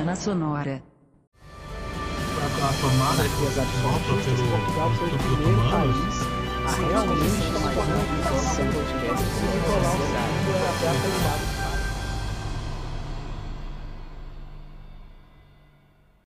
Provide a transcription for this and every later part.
Semana Sonora. A tomada que Portugal foi o primeiro país a realmente segundo até a qualidade.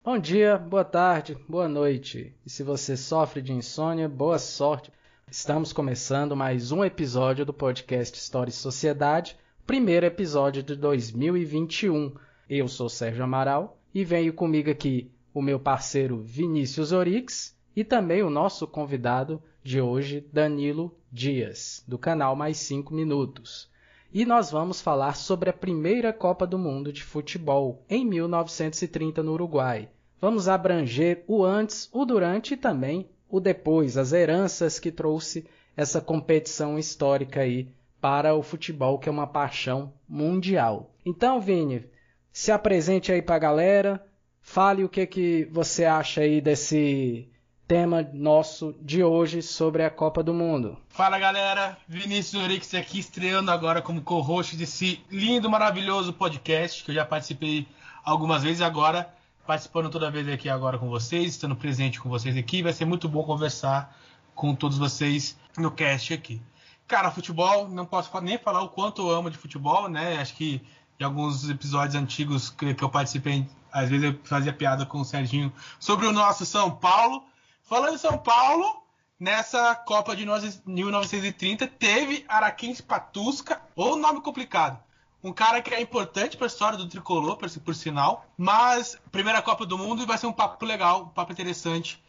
Bom dia, boa tarde, boa noite. E se você sofre de insônia, boa sorte. Estamos começando mais um episódio do podcast História e Sociedade, primeiro episódio de 2021. Eu sou Sérgio Amaral e venho comigo aqui o meu parceiro Vinícius Orix e também o nosso convidado de hoje, Danilo Dias, do canal Mais 5 Minutos. E nós vamos falar sobre a primeira Copa do Mundo de futebol, em 1930 no Uruguai. Vamos abranger o antes, o durante e também o depois, as heranças que trouxe essa competição histórica aí para o futebol, que é uma paixão mundial. Então, Vini, se apresente aí para a galera, fale o que, que você acha aí desse tema nosso de hoje sobre a Copa do Mundo. Fala galera, Vinícius Orix aqui estreando agora como co-host desse lindo, maravilhoso podcast que eu já participei algumas vezes agora participando toda vez aqui agora com vocês, estando presente com vocês aqui, vai ser muito bom conversar com todos vocês no cast aqui. Cara, futebol, não posso nem falar o quanto eu amo de futebol, né? Acho que em alguns episódios antigos que, que eu participei, às vezes eu fazia piada com o Serginho sobre o nosso São Paulo. Falando em São Paulo, nessa Copa de 1930 teve Araquém Patusca, ou nome complicado. Um cara que é importante para a história do tricolor, por, por sinal. Mas, primeira Copa do Mundo e vai ser um papo legal, um papo interessante.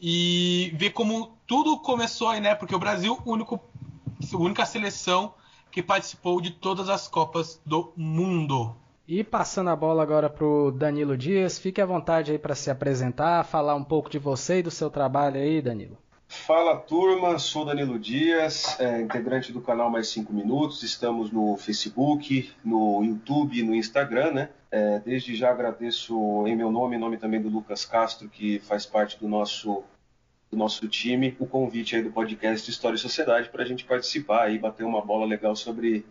E ver como tudo começou aí, né? Porque o Brasil, único, única seleção que participou de todas as Copas do Mundo. E passando a bola agora para o Danilo Dias, fique à vontade aí para se apresentar, falar um pouco de você e do seu trabalho aí, Danilo. Fala turma, sou Danilo Dias, é, integrante do canal Mais 5 Minutos. Estamos no Facebook, no YouTube, no Instagram, né? É, desde já agradeço em meu nome, em nome também do Lucas Castro, que faz parte do nosso, do nosso time, o convite aí do podcast História e Sociedade para a gente participar e bater uma bola legal sobre,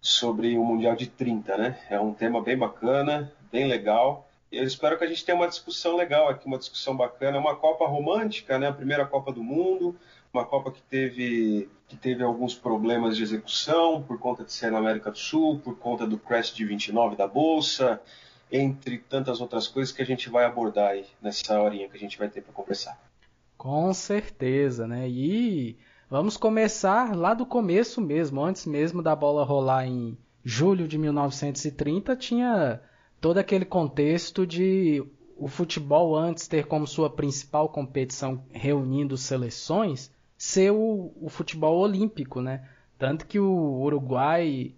sobre o Mundial de 30, né? É um tema bem bacana, bem legal. Eu espero que a gente tenha uma discussão legal aqui, uma discussão bacana. É uma Copa romântica, né? A primeira Copa do Mundo, uma Copa que teve, que teve alguns problemas de execução por conta de ser na América do Sul, por conta do crash de 29 da Bolsa, entre tantas outras coisas que a gente vai abordar aí nessa horinha que a gente vai ter para conversar. Com certeza, né? E vamos começar lá do começo mesmo, antes mesmo da bola rolar em julho de 1930, tinha todo aquele contexto de o futebol antes ter como sua principal competição reunindo seleções ser o, o futebol olímpico, né? Tanto que o Uruguai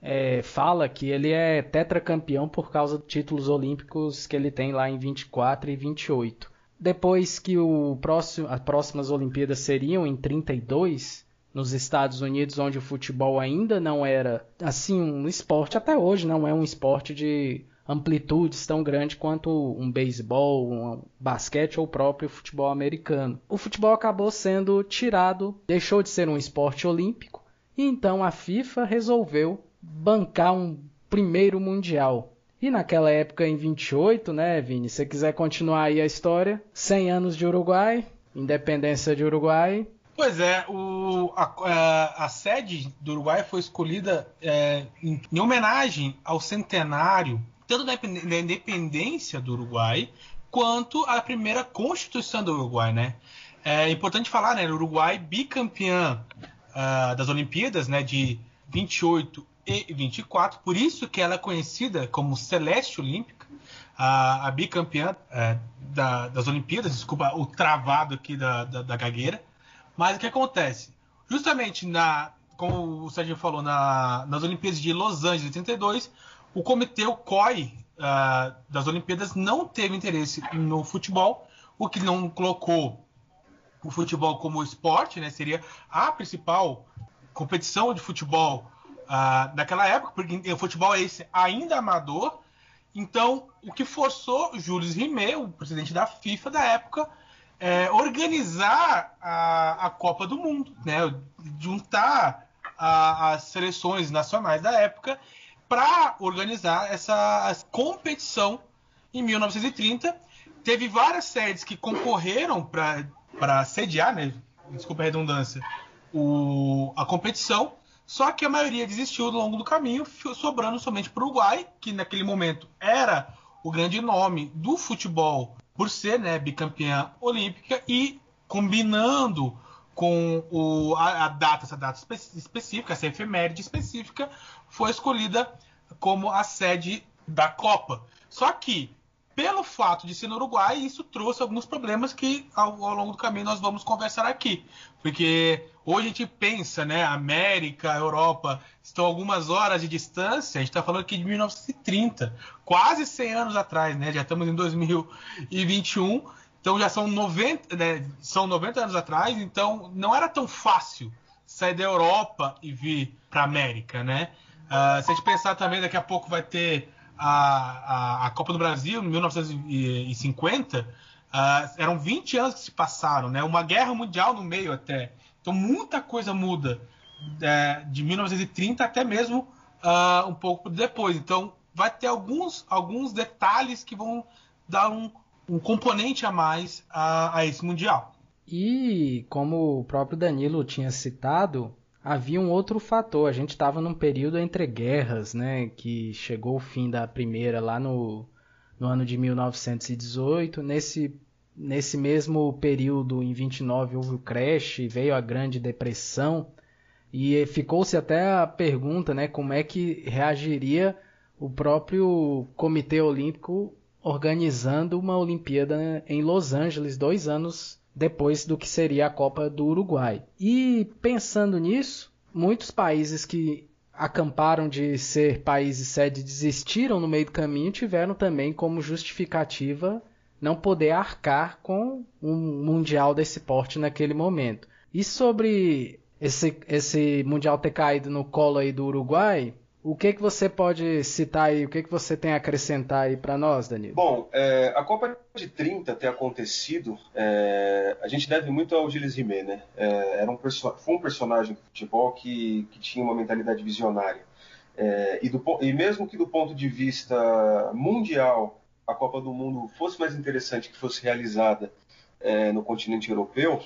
é, fala que ele é tetracampeão por causa dos títulos olímpicos que ele tem lá em 24 e 28. Depois que o próximo, as próximas Olimpíadas seriam em 32, nos Estados Unidos, onde o futebol ainda não era assim um esporte, até hoje não é um esporte de amplitudes tão grande quanto um beisebol, um basquete ou o próprio futebol americano. O futebol acabou sendo tirado, deixou de ser um esporte olímpico, e então a FIFA resolveu bancar um primeiro mundial. E naquela época, em 28, né, Vini? Se você quiser continuar aí a história, 100 anos de Uruguai, independência de Uruguai, Pois é, o, a, a, a, sede do Uruguai foi escolhida é, em, em, homenagem ao centenário tanto da independência do Uruguai quanto à primeira Constituição do Uruguai, né? É importante falar, né? Uruguai bicampeão uh, das Olimpíadas, né? De 28 e 24, por isso que ela é conhecida como Celeste Olímpica, a, a bicampeã uh, da, das Olimpíadas, desculpa o travado aqui da, da, da gagueira. Mas o que acontece? Justamente na, como o Sérgio falou, na, nas Olimpíadas de Los Angeles 82, o comitê, o COI, uh, das Olimpíadas não teve interesse no futebol, o que não colocou o futebol como esporte, né? Seria a principal competição de futebol uh, daquela época, porque o futebol é esse ainda amador. Então, o que forçou Jules Rimet, o presidente da FIFA da época, é, organizar a, a, Copa do Mundo, né? Juntar a, as seleções nacionais da época para organizar essa competição em 1930. Teve várias sedes que concorreram para sediar, né? desculpa a redundância, o, a competição, só que a maioria desistiu ao longo do caminho, sobrando somente para o Uruguai, que naquele momento era o grande nome do futebol por ser né, bicampeã olímpica e combinando com o, a, a, data, essa data espe específica, essa efeméride específica, foi escolhida como a sede da Copa. Só que, pelo fato de ser no Uruguai, isso trouxe alguns problemas que ao, ao longo do caminho nós vamos conversar aqui. Porque hoje a gente pensa, né, América, Europa, estão algumas horas de distância, a gente está falando aqui de 1930, quase 100 anos atrás, né, já estamos em 2021, então já são 90, né, são 90 anos atrás, então não era tão fácil sair da Europa e vir para América, né? Uh, se a gente pensar também, daqui a pouco vai ter a, a, a Copa do Brasil, em 1950, uh, ah, eram 20 anos que se passaram, né? Uma guerra mundial no meio até. Então muita coisa muda é, de 1930 até mesmo uh, um pouco depois. Então vai ter alguns, alguns detalhes que vão dar um, um componente a mais a, a esse mundial. E como o próprio Danilo tinha citado, havia um outro fator. A gente estava num período entre guerras, né? Que chegou o fim da primeira lá no, no ano de 1918. Nesse, nesse mesmo período, em 29, houve o crash, veio a Grande Depressão. E ficou-se até a pergunta, né? Como é que reagiria o próprio Comitê Olímpico organizando uma Olimpíada em Los Angeles dois anos depois do que seria a Copa do Uruguai. E pensando nisso, muitos países que acamparam de ser países sede desistiram no meio do caminho tiveram também como justificativa não poder arcar com um mundial desse porte naquele momento. E sobre esse, esse mundial ter caído no colo aí do Uruguai, o que que você pode citar aí? O que que você tem a acrescentar aí para nós, Danilo? Bom, é, a Copa de 30 ter acontecido, é, a gente deve muito ao Gilles Rimet, né? É, era um foi um personagem de futebol que, que tinha uma mentalidade visionária. É, e, do, e mesmo que do ponto de vista mundial a Copa do Mundo fosse mais interessante que fosse realizada é, no continente europeu,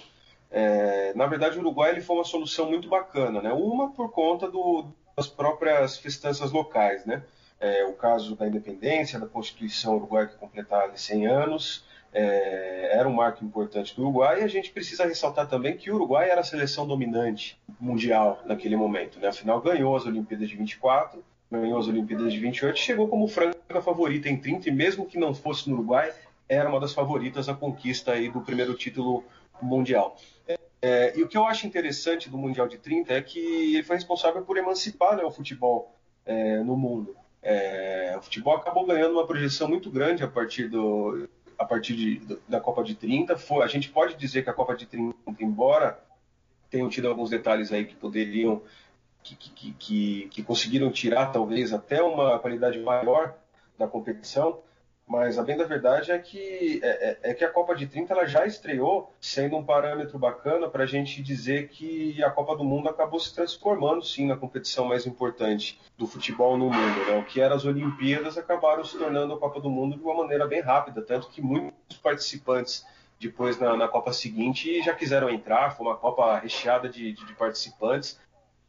é, na verdade o Uruguai ele foi uma solução muito bacana, né? Uma por conta do as próprias festanças locais, né? É, o caso da independência, da Constituição Uruguai que completava 100 anos, é, era um marco importante do Uruguai e a gente precisa ressaltar também que o Uruguai era a seleção dominante mundial naquele momento, né? Afinal, ganhou as Olimpíadas de 24, ganhou as Olimpíadas de 28, chegou como franca favorita em 30 e mesmo que não fosse no Uruguai, era uma das favoritas à conquista aí do primeiro título mundial. É, e o que eu acho interessante do Mundial de 30 é que ele foi responsável por emancipar né, o futebol é, no mundo. É, o futebol acabou ganhando uma projeção muito grande a partir, do, a partir de, da Copa de 30. Foi, a gente pode dizer que a Copa de 30, embora tenham tido alguns detalhes aí que poderiam, que, que, que, que conseguiram tirar talvez até uma qualidade maior da competição, mas a bem da verdade é que, é, é, é, que a Copa de 30 ela já estreou sendo um parâmetro bacana para a gente dizer que a Copa do Mundo acabou se transformando sim na competição mais importante do futebol no mundo. Né? O que eram as Olimpíadas acabaram se tornando a Copa do Mundo de uma maneira bem rápida, tanto que muitos participantes depois na, na Copa seguinte já quiseram entrar, foi uma Copa recheada de, de, de participantes.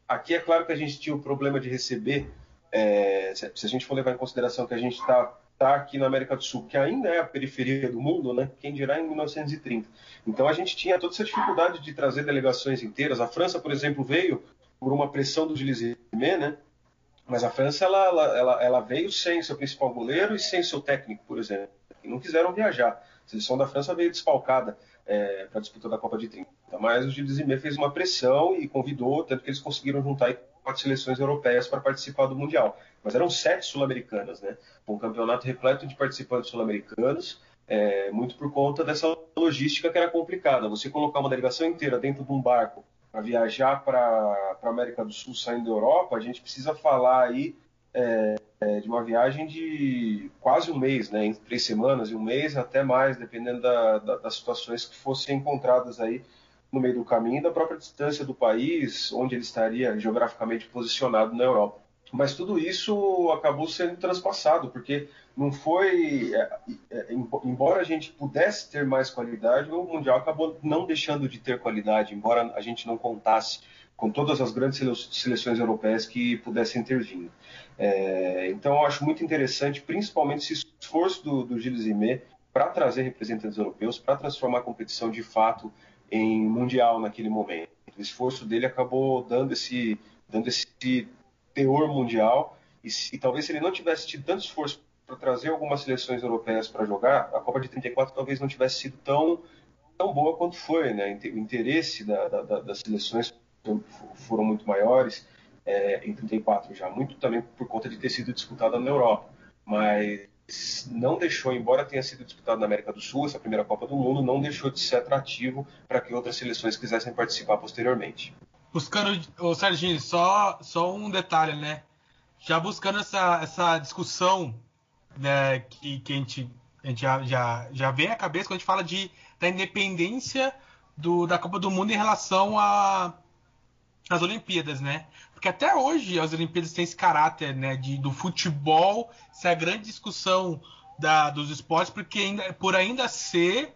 Aqui é claro que a gente tinha o problema de receber, é, se a gente for levar em consideração que a gente está está aqui na América do Sul, que ainda é a periferia do mundo, né? quem dirá em 1930. Então a gente tinha toda essa dificuldade de trazer delegações inteiras. A França, por exemplo, veio por uma pressão do Gilles Rimet, né? mas a França ela, ela, ela, veio sem seu principal goleiro e sem seu técnico, por exemplo, e não quiseram viajar. A seleção da França veio desfalcada é, para a disputa da Copa de 30. Mas o Gilles Rimet fez uma pressão e convidou, tanto que eles conseguiram juntar quatro seleções europeias para participar do Mundial. Mas eram sete sul-americanas, né? Um campeonato repleto de participantes sul-americanos, é, muito por conta dessa logística que era complicada. Você colocar uma delegação inteira dentro de um barco para viajar para a América do Sul saindo da Europa, a gente precisa falar aí é, é, de uma viagem de quase um mês, né? Entre três semanas e um mês, até mais, dependendo da, da, das situações que fossem encontradas aí no meio do caminho da própria distância do país, onde ele estaria geograficamente posicionado na Europa. Mas tudo isso acabou sendo transpassado, porque não foi. É, é, embora a gente pudesse ter mais qualidade, o Mundial acabou não deixando de ter qualidade, embora a gente não contasse com todas as grandes seleções europeias que pudessem ter vindo. É, então, eu acho muito interessante, principalmente esse esforço do, do Gilles Zimé para trazer representantes europeus, para transformar a competição de fato em mundial naquele momento. O esforço dele acabou dando esse, dando esse teor mundial, e, e talvez se ele não tivesse tido tanto esforço para trazer algumas seleções europeias para jogar, a Copa de 34 talvez não tivesse sido tão, tão boa quanto foi. Né? O interesse da, da, das seleções foram muito maiores é, em 34 já, muito também por conta de ter sido disputada na Europa. Mas não deixou, embora tenha sido disputado na América do Sul, essa primeira Copa do Mundo, não deixou de ser atrativo para que outras seleções quisessem participar posteriormente. Buscando, o Serginho, só, só um detalhe, né? Já buscando essa, essa discussão né, que, que a gente, a gente já, já, já vem à cabeça quando a gente fala de, da independência do, da Copa do Mundo em relação a, as Olimpíadas, né? Porque até hoje as Olimpíadas têm esse caráter, né, de, do futebol ser a grande discussão da, dos esportes, porque ainda, por ainda ser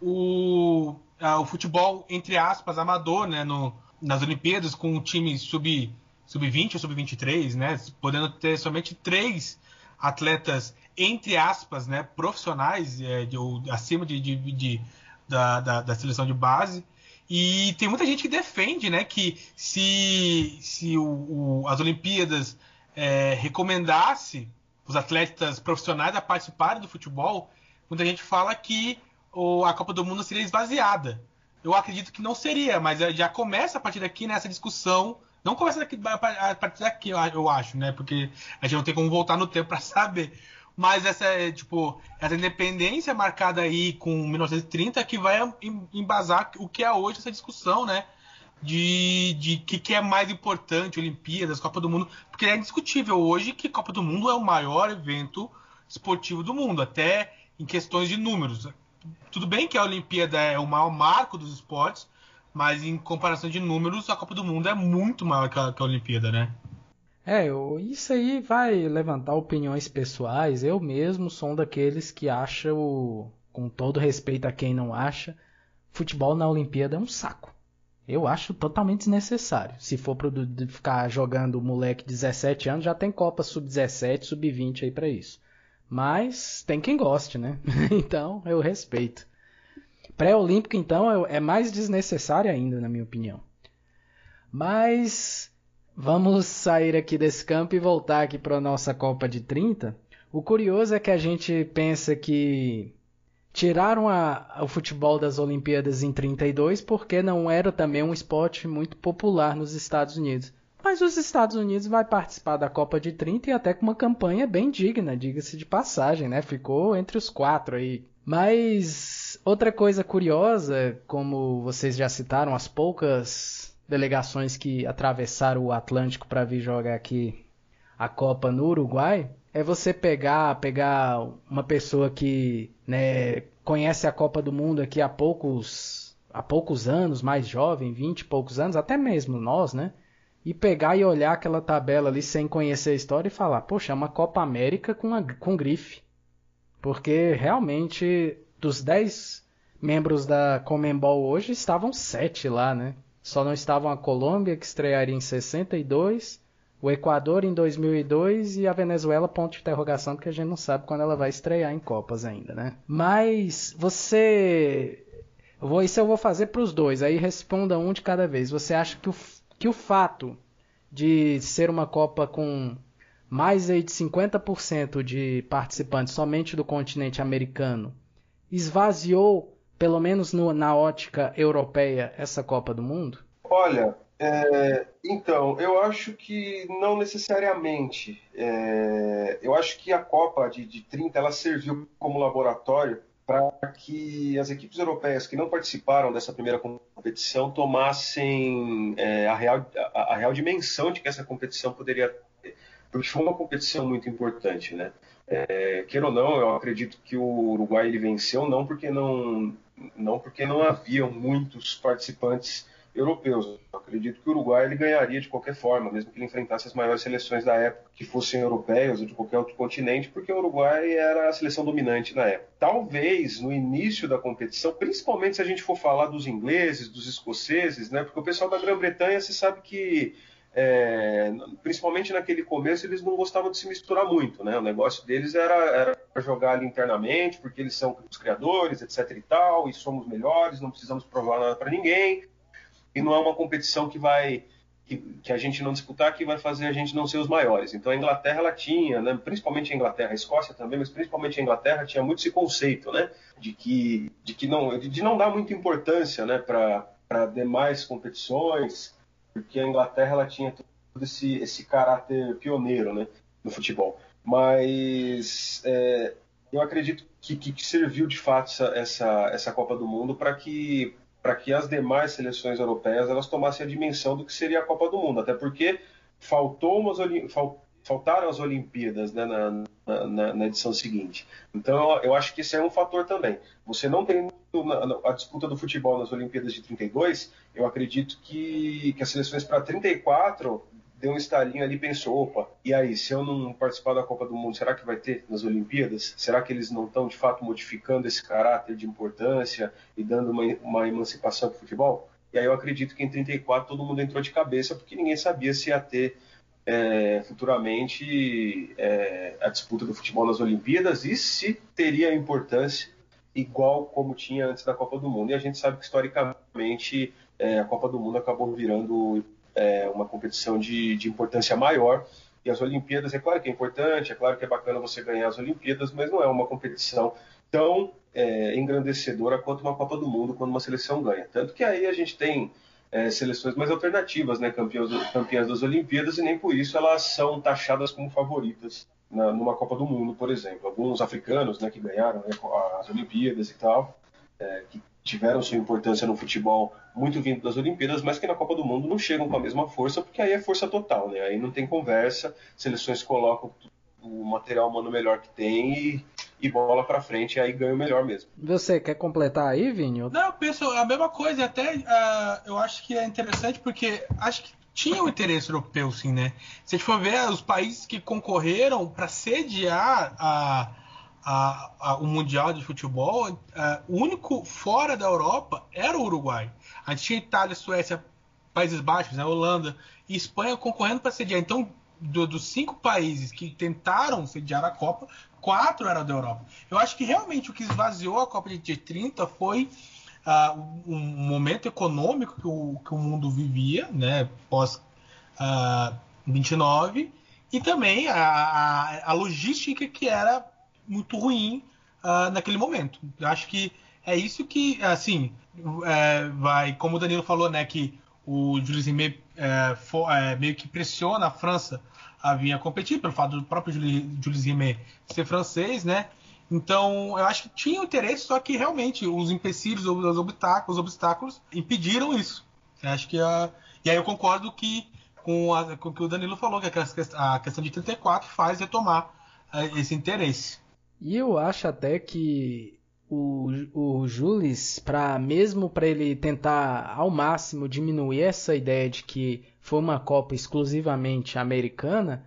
o, a, o futebol, entre aspas, amador, né, no, nas Olimpíadas, com o time sub, sub-20 ou sub-23, né, podendo ter somente três atletas, entre aspas, né, profissionais, é, de, ou, acima de, de, de da, da, da seleção de base, e tem muita gente que defende, né, que se, se o, o, as Olimpíadas é, recomendasse os atletas profissionais a participarem do futebol, muita gente fala que o, a Copa do Mundo seria esvaziada. Eu acredito que não seria, mas já começa a partir daqui nessa discussão. Não começa daqui, a partir daqui, eu acho, né? Porque a gente não tem como voltar no tempo para saber mas essa tipo essa independência marcada aí com 1930 que vai embasar o que é hoje essa discussão, né? De, de que, que é mais importante, Olimpíadas, Copa do Mundo, porque é indiscutível hoje que Copa do Mundo é o maior evento esportivo do mundo, até em questões de números. Tudo bem que a Olimpíada é o maior marco dos esportes, mas em comparação de números, a Copa do Mundo é muito maior que a, que a Olimpíada, né? É, isso aí vai levantar opiniões pessoais. Eu mesmo sou um daqueles que acha, o, com todo respeito a quem não acha, futebol na Olimpíada é um saco. Eu acho totalmente desnecessário. Se for para ficar jogando moleque de 17 anos, já tem Copa Sub-17, Sub-20 aí para isso. Mas tem quem goste, né? então eu respeito. Pré-olímpico, então, é, é mais desnecessário ainda, na minha opinião. Mas Vamos sair aqui desse campo e voltar aqui para a nossa Copa de 30. O curioso é que a gente pensa que tiraram a, o futebol das Olimpíadas em 32 porque não era também um esporte muito popular nos Estados Unidos. Mas os Estados Unidos vai participar da Copa de 30 e até com uma campanha bem digna, diga-se de passagem, né? Ficou entre os quatro aí. Mas outra coisa curiosa, como vocês já citaram, as poucas delegações que atravessaram o Atlântico para vir jogar aqui a Copa no Uruguai, é você pegar, pegar uma pessoa que né, conhece a Copa do Mundo aqui há poucos, há poucos anos, mais jovem, 20 e poucos anos, até mesmo nós, né? E pegar e olhar aquela tabela ali sem conhecer a história e falar, poxa, é uma Copa América com, a, com grife. Porque realmente, dos 10 membros da Comembol hoje, estavam 7 lá, né? Só não estavam a Colômbia, que estrearia em 62, o Equador em 2002 e a Venezuela, ponto de interrogação, porque a gente não sabe quando ela vai estrear em Copas ainda, né? Mas você. Eu vou, isso eu vou fazer para os dois, aí responda um de cada vez. Você acha que o, que o fato de ser uma Copa com mais aí de 50% de participantes somente do continente americano esvaziou pelo menos no, na ótica europeia, essa Copa do Mundo? Olha, é, então, eu acho que não necessariamente. É, eu acho que a Copa de, de 30 ela serviu como laboratório para que as equipes europeias que não participaram dessa primeira competição tomassem é, a, real, a, a, real dimensão de que essa competição poderia ter. Porque foi uma competição muito importante, né? É, queira ou não, eu acredito que o Uruguai ele venceu não porque não não porque não haviam muitos participantes europeus. Eu acredito que o Uruguai ele ganharia de qualquer forma, mesmo que ele enfrentasse as maiores seleções da época, que fossem europeias ou de qualquer outro continente, porque o Uruguai era a seleção dominante na época. Talvez no início da competição, principalmente se a gente for falar dos ingleses, dos escoceses, né? Porque o pessoal da Grã-Bretanha, se sabe que é, principalmente naquele começo, eles não gostavam de se misturar muito, né? O negócio deles era, era, jogar ali internamente, porque eles são os criadores, etc e tal, e somos melhores, não precisamos provar nada para ninguém, e não é uma competição que vai que, a gente não disputar que vai fazer a gente não ser os maiores. Então a Inglaterra ela tinha, né, principalmente a Inglaterra, a Escócia também, mas principalmente a Inglaterra tinha muito esse conceito, né, de que de que não de não dar muita importância, né, para para demais competições porque a Inglaterra ela tinha todo esse, esse caráter pioneiro né, no futebol. Mas é, eu acredito que, que, serviu de fato essa, essa, essa Copa do Mundo para que, para que as demais seleções europeias elas tomassem a dimensão do que seria a Copa do Mundo, até porque faltou umas, faltaram as Olimpíadas né, na, na, na, edição seguinte. Então eu acho que esse é um fator também. Você não tem a disputa do futebol nas Olimpíadas de 32, eu acredito que, que as seleções para 34 deu um estalinho ali e pensou, opa, e aí, se eu não participar da Copa do Mundo, será que vai ter nas Olimpíadas? Será que eles não estão, de fato, modificando esse caráter de importância e dando uma, uma emancipação para o futebol? E aí eu acredito que em 34 todo mundo entrou de cabeça, porque ninguém sabia se ia ter é, futuramente é, a disputa do futebol nas Olimpíadas e se teria importância igual como tinha antes da Copa do Mundo. E a gente sabe que historicamente é, a Copa do Mundo acabou virando é, uma competição de, de, importância maior. E as Olimpíadas, é claro que é importante, é claro que é bacana você ganhar as Olimpíadas, mas não é uma competição tão é, engrandecedora quanto uma Copa do Mundo quando uma seleção ganha. Tanto que aí a gente tem é, seleções mais alternativas, né, campeãs, campeãs das Olimpíadas, e nem por isso elas são taxadas como favoritas na, numa Copa do Mundo, por exemplo. Alguns africanos né, que ganharam né, as Olimpíadas e tal, é, que tiveram sua importância no futebol muito vindo das Olimpíadas, mas que na Copa do Mundo não chegam com a mesma força, porque aí é força total, né? Aí não tem conversa, seleções colocam o material humano melhor que tem e, e bola para frente, e aí ganha o melhor mesmo. Você quer completar aí, Vinho? Não, eu penso a mesma coisa, até uh, eu acho que é interessante porque acho que tinha o um interesse europeu, sim, né? Se a gente for ver os países que concorreram para sediar a, a, a, o Mundial de Futebol, uh, o único fora da Europa era o Uruguai. A gente tinha Itália, Suécia, Países Baixos, né, Holanda e Espanha concorrendo para sediar. Então, do, dos cinco países que tentaram sediar a Copa, quatro eram da Europa. Eu acho que realmente o que esvaziou a Copa de 30 foi uh, um momento econômico que o, que o mundo vivia, né, pós uh, ah, 29, e também a, a, a, logística que era muito ruim uh, naquele momento. Eu acho que é isso que, assim, é, vai, como o Danilo falou, né, que o Jules Rimet é, é, meio que pressiona a França a vir a competir, pelo fato do próprio Jules Rimet ser francês, né? Então, eu acho que tinha interesse, só que realmente os empecilhos, os obstáculos, os obstáculos impediram isso. Eu acho que a... E aí eu concordo que com, a, com o que o Danilo falou, que a questão de 34 faz retomar é, esse interesse. E eu acho até que o, o Jules, para mesmo para ele tentar ao máximo diminuir essa ideia de que foi uma Copa exclusivamente americana,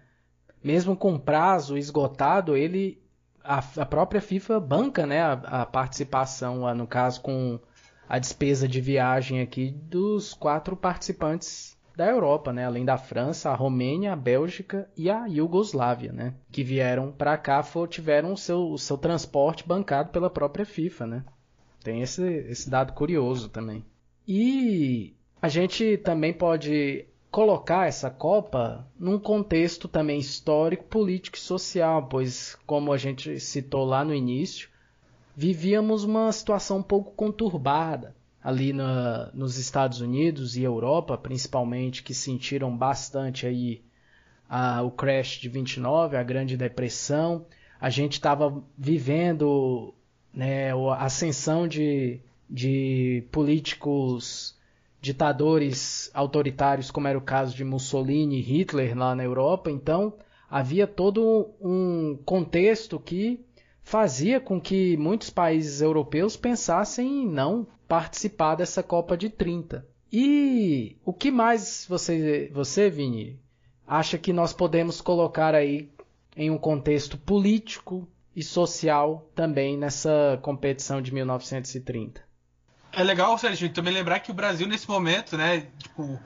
mesmo com prazo esgotado, ele a, a própria FIFA banca, né, a, a participação, no caso com a despesa de viagem aqui dos quatro participantes da Europa, né? Além da França, a Romênia, a Bélgica e a Iugoslávia, né? Que vieram para cá, for, tiveram o seu, o seu transporte bancado pela própria FIFA, né? Tem esse, esse dado curioso também. E a gente também pode colocar essa Copa num contexto também histórico, político e social, pois, como a gente citou lá no início, vivíamos uma situação um pouco conturbada ali na, nos Estados Unidos e Europa, principalmente, que sentiram bastante aí a, o crash de 29, a Grande Depressão. A gente estava vivendo né, a ascensão de, de políticos ditadores autoritários, como era o caso de Mussolini e Hitler lá na Europa. Então, havia todo um contexto que fazia com que muitos países europeus pensassem em não participar dessa Copa de 30. E o que mais você, você, Vini, acha que nós podemos colocar aí em um contexto político e social também nessa competição de 1930? É legal, Sérgio, também lembrar que o Brasil nesse momento, né, tipo,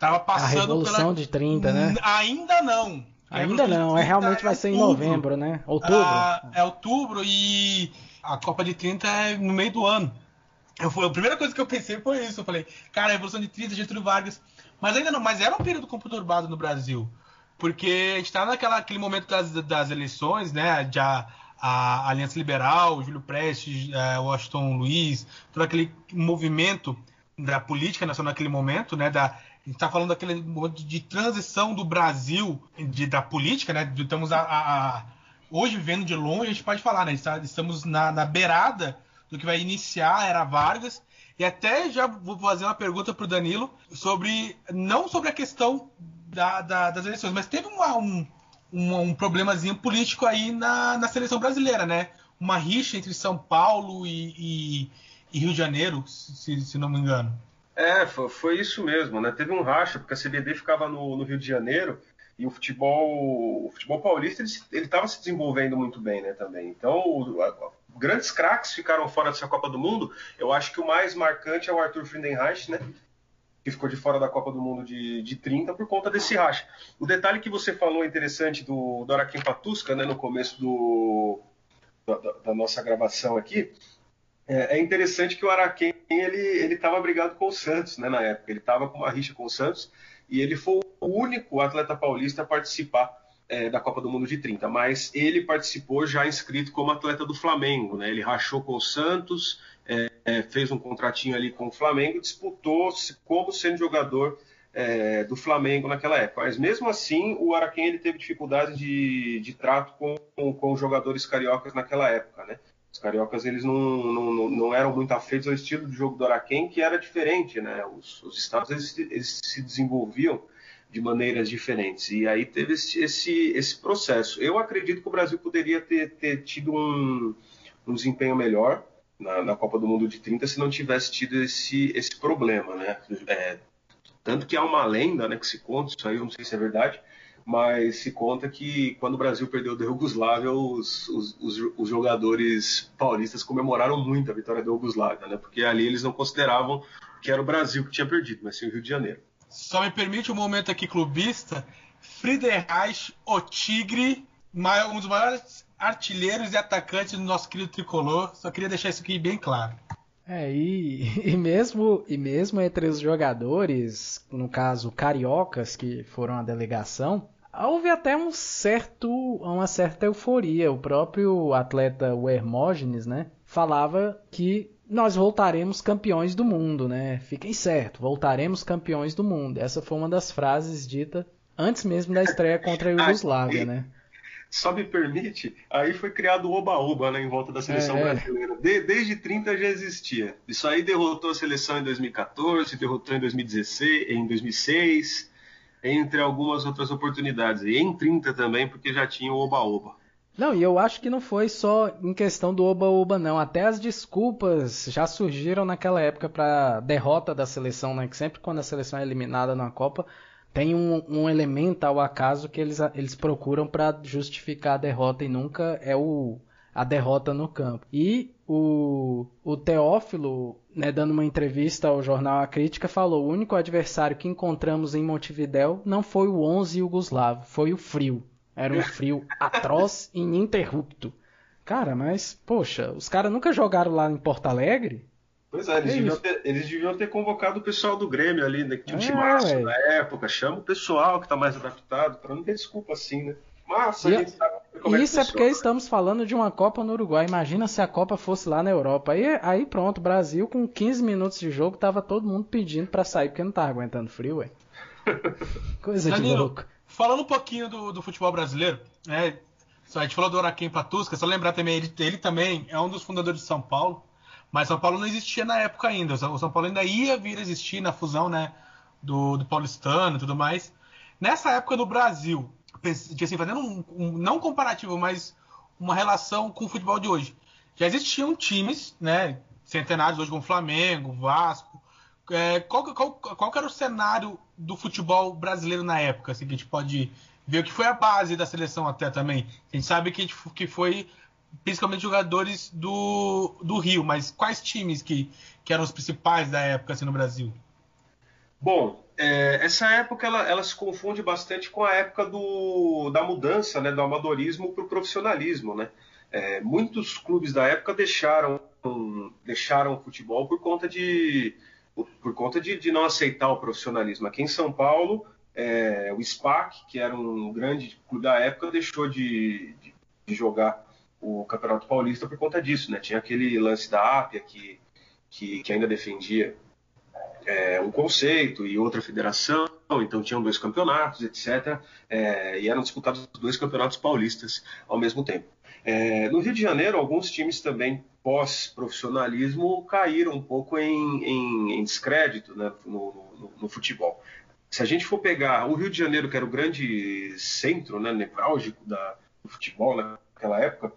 tava passando A Revolução pela... de 30, né? Ainda não. Ainda não, é realmente vai ser em novembro, né? Outubro. Ah, é outubro e a Copa de 30 é no meio do ano. Eu, foi, a primeira coisa que eu pensei foi isso. Eu falei, cara, a Revolução de 30, Getúlio Vargas. Mas ainda não, mas era um período conturbado no Brasil. Porque a gente tá naquele momento das, das eleições, né? Já a Aliança Liberal, Júlio Prestes, é, Washington Luiz, todo aquele movimento da política nacional naquele momento, né? Da, a gente está falando daquele momento de transição do Brasil, de, da política, né? Estamos a, a, a, hoje vendo de longe, a gente pode falar, né? Estamos na, na beirada do que vai iniciar era Vargas. E até já vou fazer uma pergunta para o Danilo sobre não sobre a questão da, da, das eleições, mas teve uma, um, um, um, problemazinho político aí na, na seleção brasileira, né? Uma rixa entre São Paulo e, e, e Rio de Janeiro, se, se não me engano. É, foi, isso mesmo, né? Teve um racha, porque a CBD ficava no, no Rio de Janeiro e o futebol, o futebol paulista ele estava se desenvolvendo muito bem, né, também. Então, grandes craques ficaram fora dessa Copa do Mundo. Eu acho que o mais marcante é o Arthur Friedenreich, né? Que ficou de fora da Copa do Mundo de, de 30 por conta desse racha. O detalhe que você falou interessante do, do Araquém Patusca, né, no começo do, da, da nossa gravação aqui, é, é interessante que o Araquém ele estava brigado com o Santos né, na época. Ele estava com uma rixa com o Santos e ele foi o único atleta paulista a participar é, da Copa do Mundo de 30. Mas ele participou já inscrito como atleta do Flamengo. Né? Ele rachou com o Santos, é, é fez um contratinho ali com o Flamengo e disputou como sendo jogador é, do Flamengo naquela época. Mas mesmo assim, o Araquém ele teve dificuldade de, de trato com, com, com, jogadores cariocas naquela época. Né? Os cariocas eles não, não, não eram muito afeitos ao estilo de jogo do Araquém, que era diferente, né? Os, os estados eles, eles, se desenvolviam de maneiras diferentes. E aí teve esse, esse, esse processo. Eu acredito que o Brasil poderia ter, ter tido um, um desempenho melhor na, na, Copa do Mundo de 30 se não tivesse tido esse, esse problema, né? É, tanto que há uma lenda né, que se conta, isso aí eu não sei se é verdade, mas se conta que quando o Brasil perdeu da Iugoslávia, os, os, os, os, jogadores paulistas comemoraram muito a vitória da Iugoslávia, né? Porque ali eles não consideravam que era o Brasil que tinha perdido, mas sim o Rio de Janeiro. Só me permite um momento aqui clubista. Friedreich, o Tigre, um dos maiores artilheiros e atacantes do nosso querido tricolor. Só queria deixar isso aqui bem claro. É, e, e, mesmo, e mesmo entre os jogadores, no caso cariocas, que foram a delegação, houve até um certo, uma certa euforia. O próprio atleta o Hermógenes, né, falava que nós voltaremos campeões do mundo, né? Fiquem certo, voltaremos campeões do mundo. Essa foi uma das frases dita antes mesmo da estreia contra a Iugoslávia, né? Só me permite, aí foi criado o Oba-Oba né, em volta da seleção é, brasileira. De, desde 30 já existia. Isso aí derrotou a seleção em 2014, derrotou em 2016, em 2006, entre algumas outras oportunidades. E em 30 também, porque já tinha o Oba-Oba. Não, e eu acho que não foi só em questão do oba-oba, não. Até as desculpas já surgiram naquela época para derrota da seleção, né? Que sempre quando a seleção é eliminada na Copa, tem um, um elemento ao acaso que eles, eles procuram para justificar a derrota e nunca é o, a derrota no campo. E o, o Teófilo, né, dando uma entrevista ao jornal A Crítica, falou: o único adversário que encontramos em Montevidéu não foi o 11 Yugoslavo, foi o frio. Era um frio atroz e ininterrupto. Cara, mas, poxa, os caras nunca jogaram lá em Porto Alegre? Pois é, eles, deviam ter, eles, deviam ter, convocado o pessoal do Grêmio ali, né, que tinha um é, timaço na época. Chama o pessoal que tá mais adaptado, para não ter desculpa assim, né? Massa, e, a gente sabe como Isso é, é porque estamos falando de uma Copa no Uruguai. Imagina se a Copa fosse lá na Europa. Aí, aí pronto, Brasil com 15 minutos de jogo, tava todo mundo pedindo para sair porque não tava aguentando frio, ué. Coisa Danilo, de louco. Falando um pouquinho do, do futebol brasileiro, né? A gente falou do Araquém Patusca, só lembrar também, ele, ele também é um dos fundadores de São Paulo, mas São Paulo não existia na época ainda. O São Paulo ainda ia vir a existir na fusão né, do, do paulistano e tudo mais. Nessa época no Brasil, assim, fazendo um, um, não comparativo, mas uma relação com o futebol de hoje. Já existiam times, né, centenários hoje como Flamengo, Vasco, é, qual, qual, qual era o cenário do futebol brasileiro na época? Assim, que a gente pode ver o que foi a base da seleção até também. A gente sabe que, que foi principalmente jogadores do, do Rio, mas quais times que, que eram os principais da época assim, no Brasil? Bom, é, essa época ela, ela, se confunde bastante com a época do, da mudança né, do amadorismo para o profissionalismo. Né? É, muitos clubes da época deixaram, deixaram o futebol por conta de, por, conta de, de, não aceitar o profissionalismo. Aqui em São Paulo, é, o SPAC, que era um grande clube da época, deixou de, de, de jogar o Campeonato Paulista por conta disso, né? Tinha aquele lance da Ápia que, que, que ainda defendia é, um conceito e outra federação, então tinham dois campeonatos, etc. É, e eram disputados dois campeonatos paulistas ao mesmo tempo. É, no Rio de Janeiro, alguns times também pós-profissionalismo caíram um pouco em, em, em descrédito né, no, no, no, futebol. Se a gente for pegar o Rio de Janeiro, que era o grande centro né, nevrálgico da, do futebol, né, naquela época,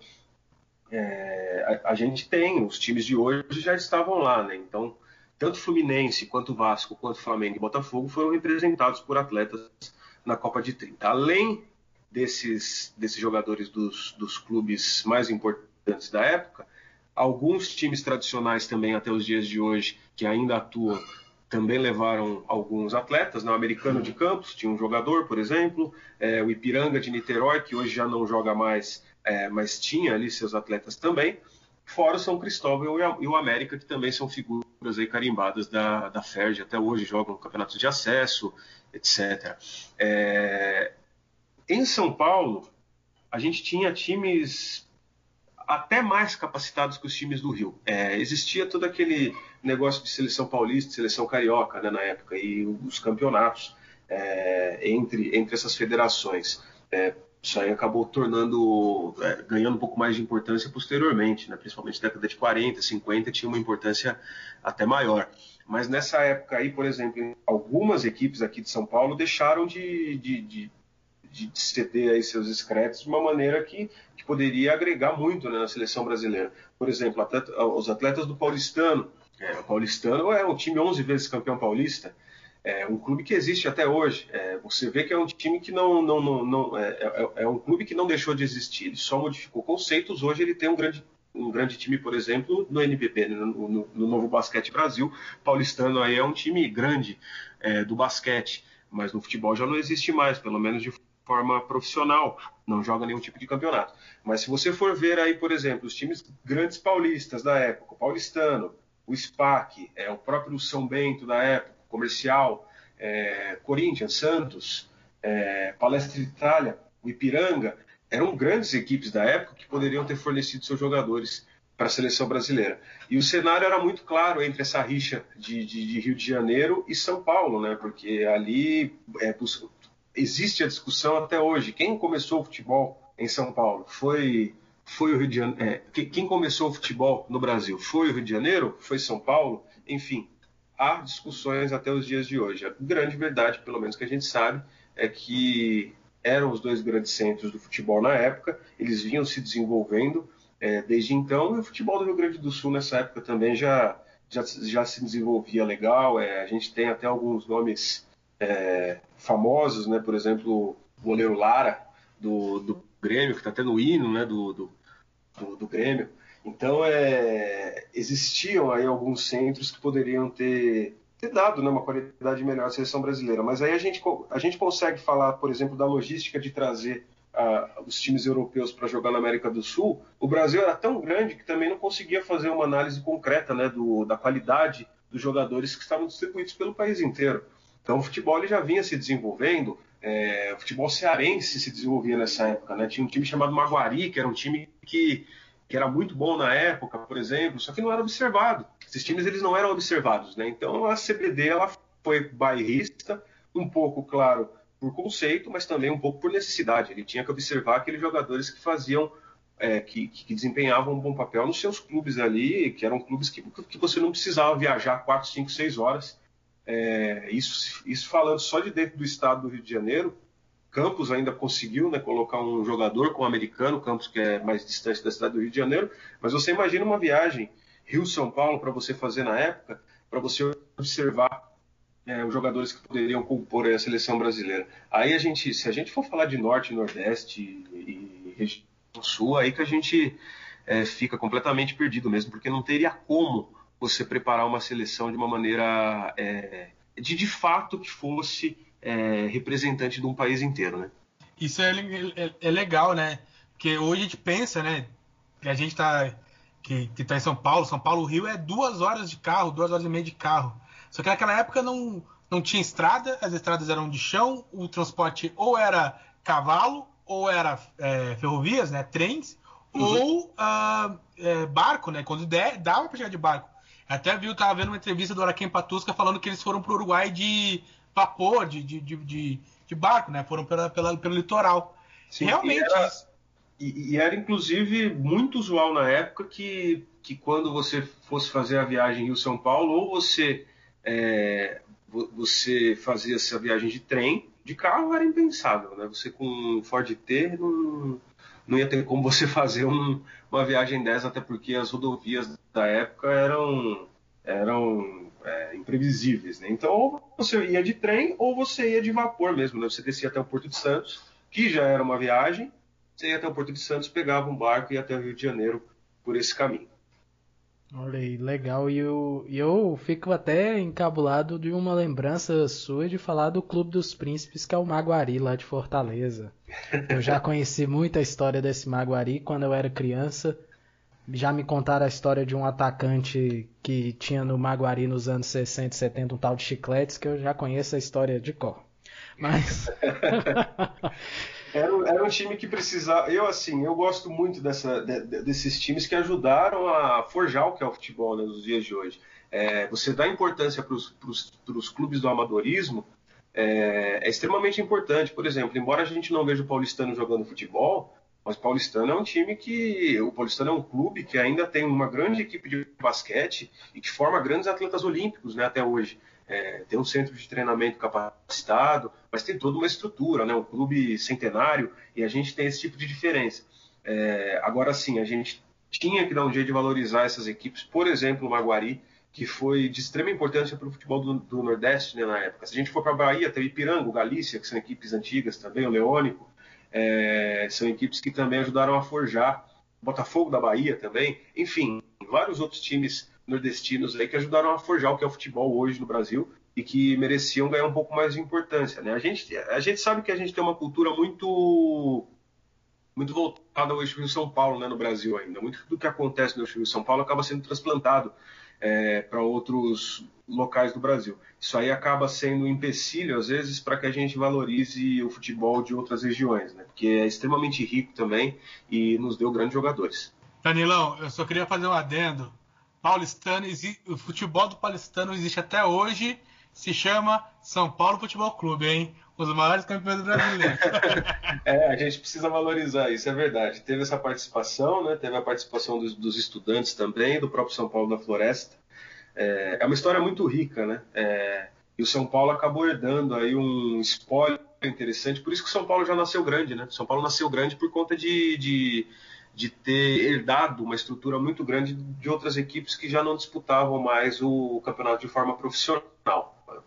é, a, a, gente tem, os times de hoje já estavam lá, né? Então, tanto Fluminense, quanto Vasco, quanto Flamengo e Botafogo foram representados por atletas na Copa de 30. Além desses, desses jogadores dos, dos clubes mais importantes da época, alguns times tradicionais também até os dias de hoje que ainda atuam também levaram alguns atletas. Né? Americano de Campos tinha um jogador, por exemplo, é, o Ipiranga de Niterói, que hoje já não joga mais, é, mas tinha ali seus atletas também, fora o São Cristóvão e o América, que também são figuras aí carimbadas da, da FERJ, até hoje jogam campeonatos de acesso, etc. É, em São Paulo, a gente tinha times até mais capacitados que os times do Rio. É, existia todo aquele negócio de seleção paulista, seleção carioca né, na época, e os campeonatos é, entre, entre essas federações. É, isso aí acabou tornando, é, ganhando um pouco mais de importância posteriormente, né? principalmente na década de 40, 50, tinha uma importância até maior. Mas nessa época aí, por exemplo, algumas equipes aqui de São Paulo deixaram de, de, de, de ceder aí seus excretos de uma maneira que, que poderia agregar muito né, na seleção brasileira. Por exemplo, atleta, os atletas do Paulistano. É, o Paulistano é um time 11 vezes campeão paulista é um clube que existe até hoje. É, você vê que é um time que não, não, não, não é, é, é, um clube que não deixou de existir. Ele só modificou conceitos. Hoje ele tem um grande um grande time, por exemplo, no NBB, no, no, no Novo Basquete Brasil. Paulistano aí é um time grande é, do basquete, mas no futebol já não existe mais, pelo menos de forma profissional, não joga nenhum tipo de campeonato. Mas se você for ver aí, por exemplo, os times grandes paulistas da época, o Paulistano, o SPAC, é, o próprio São Bento da época, Comercial, é, Corinthians, Santos, é, Palestra de Itália, o Ipiranga, eram grandes equipes da época que poderiam ter fornecido seus jogadores para a seleção brasileira. E o cenário era muito claro entre essa rixa de, de, de Rio de Janeiro e São Paulo, né? porque ali é, existe a discussão até hoje. Quem começou o futebol em São Paulo foi foi o Rio de Janeiro. É, quem começou o futebol no Brasil foi o Rio de Janeiro? Foi São Paulo? Enfim, há discussões até os dias de hoje. A grande verdade, pelo menos que a gente sabe, é que eram os dois grandes centros do futebol na época, eles vinham se desenvolvendo é, desde então, e o futebol do Rio Grande do Sul nessa época também já, já, já se desenvolvia legal. É, a gente tem até alguns nomes é, famosos, né? por exemplo, o goleiro Lara, do, do Grêmio, que está até no hino né? do, do, do, do Grêmio. Então, é, existiam aí alguns centros que poderiam ter, ter dado né, uma qualidade melhor à seleção brasileira. Mas aí a gente, a gente consegue falar, por exemplo, da logística de trazer uh, os times europeus para jogar na América do Sul. O Brasil era tão grande que também não conseguia fazer uma análise concreta né, do, da qualidade dos jogadores que estavam distribuídos pelo país inteiro. Então, o futebol ele já vinha se desenvolvendo. É, o futebol cearense se desenvolvia nessa época. Né? Tinha um time chamado Maguari, que era um time que que era muito bom na época, por exemplo, só que não era observado. Esses times eles não eram observados, né? Então a CBD ela foi bairrista, um pouco, claro, por conceito, mas também um pouco por necessidade. Ele tinha que observar aqueles jogadores que faziam, é, que, que, desempenhavam um bom papel nos seus clubes ali, que eram clubes que, que você não precisava viajar 4, 5, 6 horas. É, isso, isso falando só de dentro do estado do Rio de Janeiro, Campos ainda conseguiu né, colocar um jogador com o americano, Campos que é mais distante da cidade do Rio de Janeiro, mas você imagina uma viagem Rio-São Paulo para você fazer na época, para você observar é, os jogadores que poderiam compor a seleção brasileira. Aí a gente, se a gente for falar de norte, nordeste e, e região sul, aí que a gente é, fica completamente perdido mesmo, porque não teria como você preparar uma seleção de uma maneira é, de de fato que fosse é, representante de um país inteiro, né? Isso é, é, é, legal, né? Porque hoje a gente pensa, né? Que a gente está que, que tá em São Paulo, São Paulo, Rio é duas horas de carro, duas horas e meia de carro. Só que naquela época não, não tinha estrada, as estradas eram de chão, o transporte ou era cavalo, ou era é, ferrovias, né, trens, uhum. ou uh, barco, né, quando der, dava para chegar de barco. Até viu, tava vendo uma entrevista do Araquém Patusca falando que eles foram para o Uruguai de vapor, de, de, de, de, barco, né, foram pela, pela, pelo litoral. Sim, Realmente e era, e, e era inclusive muito usual na época que, que quando você fosse fazer a viagem Rio-São Paulo, ou você é, você fazia essa viagem de trem, de carro era impensável, né? Você com Ford T não, não ia ter como você fazer um, uma viagem dessa, até porque as rodovias da época eram, eram é, imprevisíveis, né? Então, ou você ia de trem ou você ia de vapor mesmo, né? Você descia até o Porto de Santos, que já era uma viagem, você ia até o Porto de Santos, pegava um barco e ia até o Rio de Janeiro por esse caminho. Olha aí, legal. E eu, eu fico até encabulado de uma lembrança sua de falar do Clube dos Príncipes, que é o Maguari, lá de Fortaleza. Eu já conheci muita história desse Maguari quando eu era criança. Já me contaram a história de um atacante que tinha no Maguari nos anos 60 e 70, um tal de Chicletes, que eu já conheço a história de cor. Mas. Era, era um time que precisava. Eu, assim, eu gosto muito dessa, de, desses times que ajudaram a forjar o que é o futebol né, nos dias de hoje. É, você dá importância para os clubes do amadorismo é, é, extremamente importante. Por exemplo, embora a gente não veja o paulistano jogando futebol, mas o paulistano é um time que. O paulistano é um clube que ainda tem uma grande equipe de basquete e que forma grandes atletas olímpicos né, até hoje é, tem um centro de treinamento capacitado, mas tem toda uma estrutura, né? um clube centenário, e a gente tem esse tipo de diferença. É, agora sim, a gente tinha que dar um jeito de valorizar essas equipes, por exemplo, o Maguari, que foi de extrema importância para o futebol do, do Nordeste né, na época. Se a gente for para a Bahia, tem o Ipiranga, o Galícia, que são equipes antigas também, o Leônico, é, são equipes que também ajudaram a forjar, Botafogo da Bahia também, enfim, vários outros times nordestinos aí que ajudaram a forjar o que é o futebol hoje no Brasil e que mereciam ganhar um pouco mais de importância. Né? A, gente, a gente sabe que a gente tem uma cultura muito muito voltada ao eixo Rio-São Paulo né, no Brasil ainda. Muito do que acontece no eixo Rio-São Paulo acaba sendo transplantado é, para outros locais do Brasil. Isso aí acaba sendo um empecilho, às vezes, para que a gente valorize o futebol de outras regiões, né? porque é extremamente rico também e nos deu grandes jogadores. Danilão, eu só queria fazer um adendo paulistano, o futebol do paulistano existe até hoje, se chama São Paulo Futebol Clube, hein? Os maiores campeões brasileiros. é, a gente precisa valorizar isso, é verdade. Teve essa participação, né? Teve a participação dos, dos estudantes também, do próprio São Paulo da Floresta. É, é uma história muito rica, né? É, e o São Paulo acabou herdando aí um espólio interessante, por isso que o São Paulo já nasceu grande, né? São Paulo nasceu grande por conta de, de de ter herdado uma estrutura muito grande de outras equipes que já não disputavam mais o campeonato de forma profissional,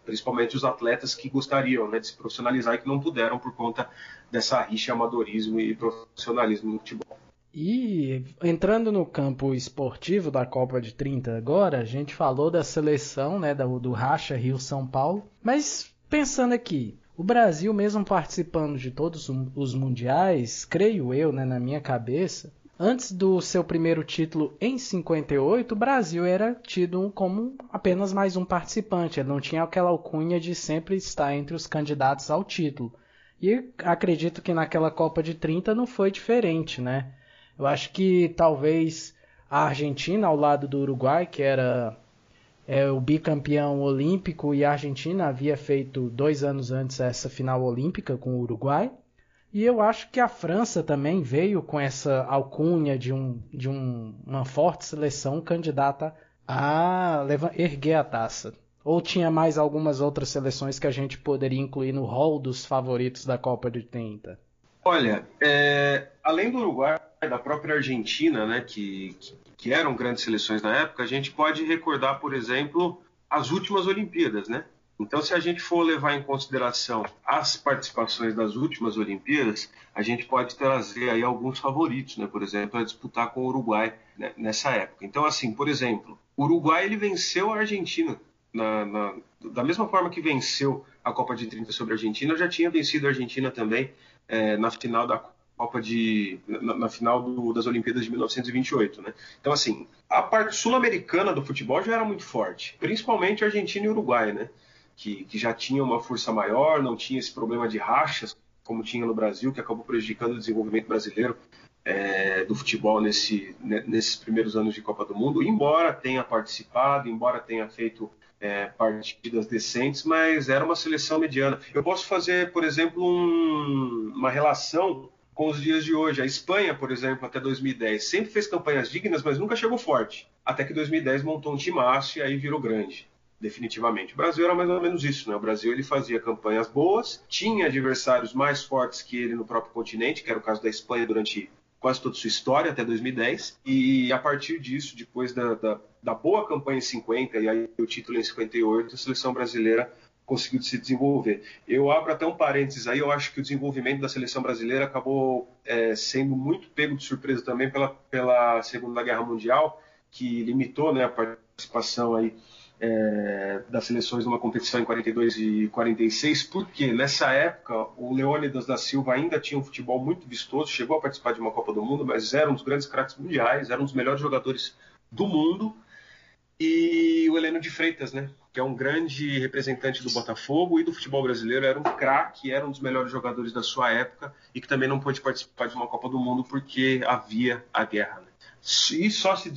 principalmente os atletas que gostariam né, de se profissionalizar e que não puderam por conta dessa rixa amadorismo e profissionalismo no futebol. E entrando no campo esportivo da Copa de 30 agora, a gente falou da seleção, né, do, do Racha Rio-São Paulo, mas pensando aqui, o Brasil, mesmo participando de todos os mundiais, creio eu, né, na minha cabeça, Antes do seu primeiro título em 58, o Brasil era tido como apenas mais um participante, ele não tinha aquela alcunha de sempre estar entre os candidatos ao título. E acredito que naquela Copa de 30 não foi diferente, né? Eu acho que talvez a Argentina, ao lado do Uruguai, que era é, o bicampeão olímpico, e a Argentina havia feito dois anos antes essa final olímpica com o Uruguai. E eu acho que a França também veio com essa alcunha de, um, de um, uma forte seleção candidata a erguer a taça. Ou tinha mais algumas outras seleções que a gente poderia incluir no hall dos favoritos da Copa de 30? Olha, é, além do Uruguai, da própria Argentina, né, que, que, eram grandes seleções na época, a gente pode recordar, por exemplo, as últimas Olimpíadas, né? Então, se a gente for levar em consideração as participações das últimas Olimpíadas, a gente pode trazer aí alguns favoritos, né? Por exemplo, a disputar com o Uruguai né? nessa época. Então, assim, por exemplo, o Uruguai ele venceu a Argentina na, na, da mesma forma que venceu a Copa de 30 sobre a Argentina, já tinha vencido a Argentina também é, na final da Copa de na, na final do, das Olimpíadas de 1928, né? Então assim, a parte sul-americana do futebol já era muito forte, principalmente Argentina e Uruguai, né? Que, que já tinha uma força maior, não tinha esse problema de rachas como tinha no Brasil, que acabou prejudicando o desenvolvimento brasileiro é, do futebol nesse, né, nesses primeiros anos de Copa do Mundo, embora tenha participado, embora tenha feito é, partidas decentes, mas era uma seleção mediana. Eu posso fazer, por exemplo, um, uma relação com os dias de hoje. A Espanha, por exemplo, até 2010, sempre fez campanhas dignas, mas nunca chegou forte. Até que 2010 montou um timaço e aí virou grande. Definitivamente. O Brasil era mais ou menos isso, né? O Brasil ele fazia campanhas boas, tinha adversários mais fortes que ele no próprio continente, que era o caso da Espanha durante quase toda a sua história até 2010. E a partir disso, depois da, da, da boa campanha em 50 e aí o título em 58, a seleção brasileira conseguiu se desenvolver. Eu abro até um parênteses aí, eu acho que o desenvolvimento da seleção brasileira acabou é, sendo muito pego de surpresa também pela, pela Segunda Guerra Mundial, que limitou né, a participação aí é, das seleções numa competição em 42 e 46, porque nessa época o Leônidas da Silva ainda tinha um futebol muito vistoso, chegou a participar de uma Copa do Mundo, mas era um dos grandes craques mundiais, era um dos melhores jogadores do mundo, e o Heleno de Freitas, né, que é um grande representante do Botafogo e do futebol brasileiro, era um craque, era um dos melhores jogadores da sua época e que também não pôde participar de uma Copa do Mundo porque havia a guerra. Né? E só se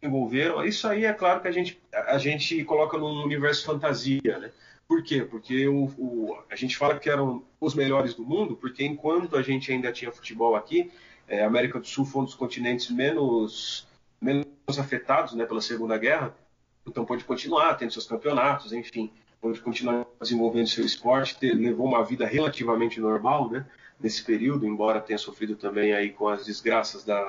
desenvolveram. Isso aí é claro que a gente, a gente coloca num universo fantasia, né? Por quê? Porque o, o, a gente fala que eram os melhores do mundo, porque enquanto a gente ainda tinha futebol aqui, é, a América do Sul foi um dos continentes menos, menos afetados né, pela Segunda Guerra, então pôde continuar tendo seus campeonatos, enfim, pôde continuar desenvolvendo seu esporte, ter, levou uma vida relativamente normal né, nesse período, embora tenha sofrido também aí com as desgraças da,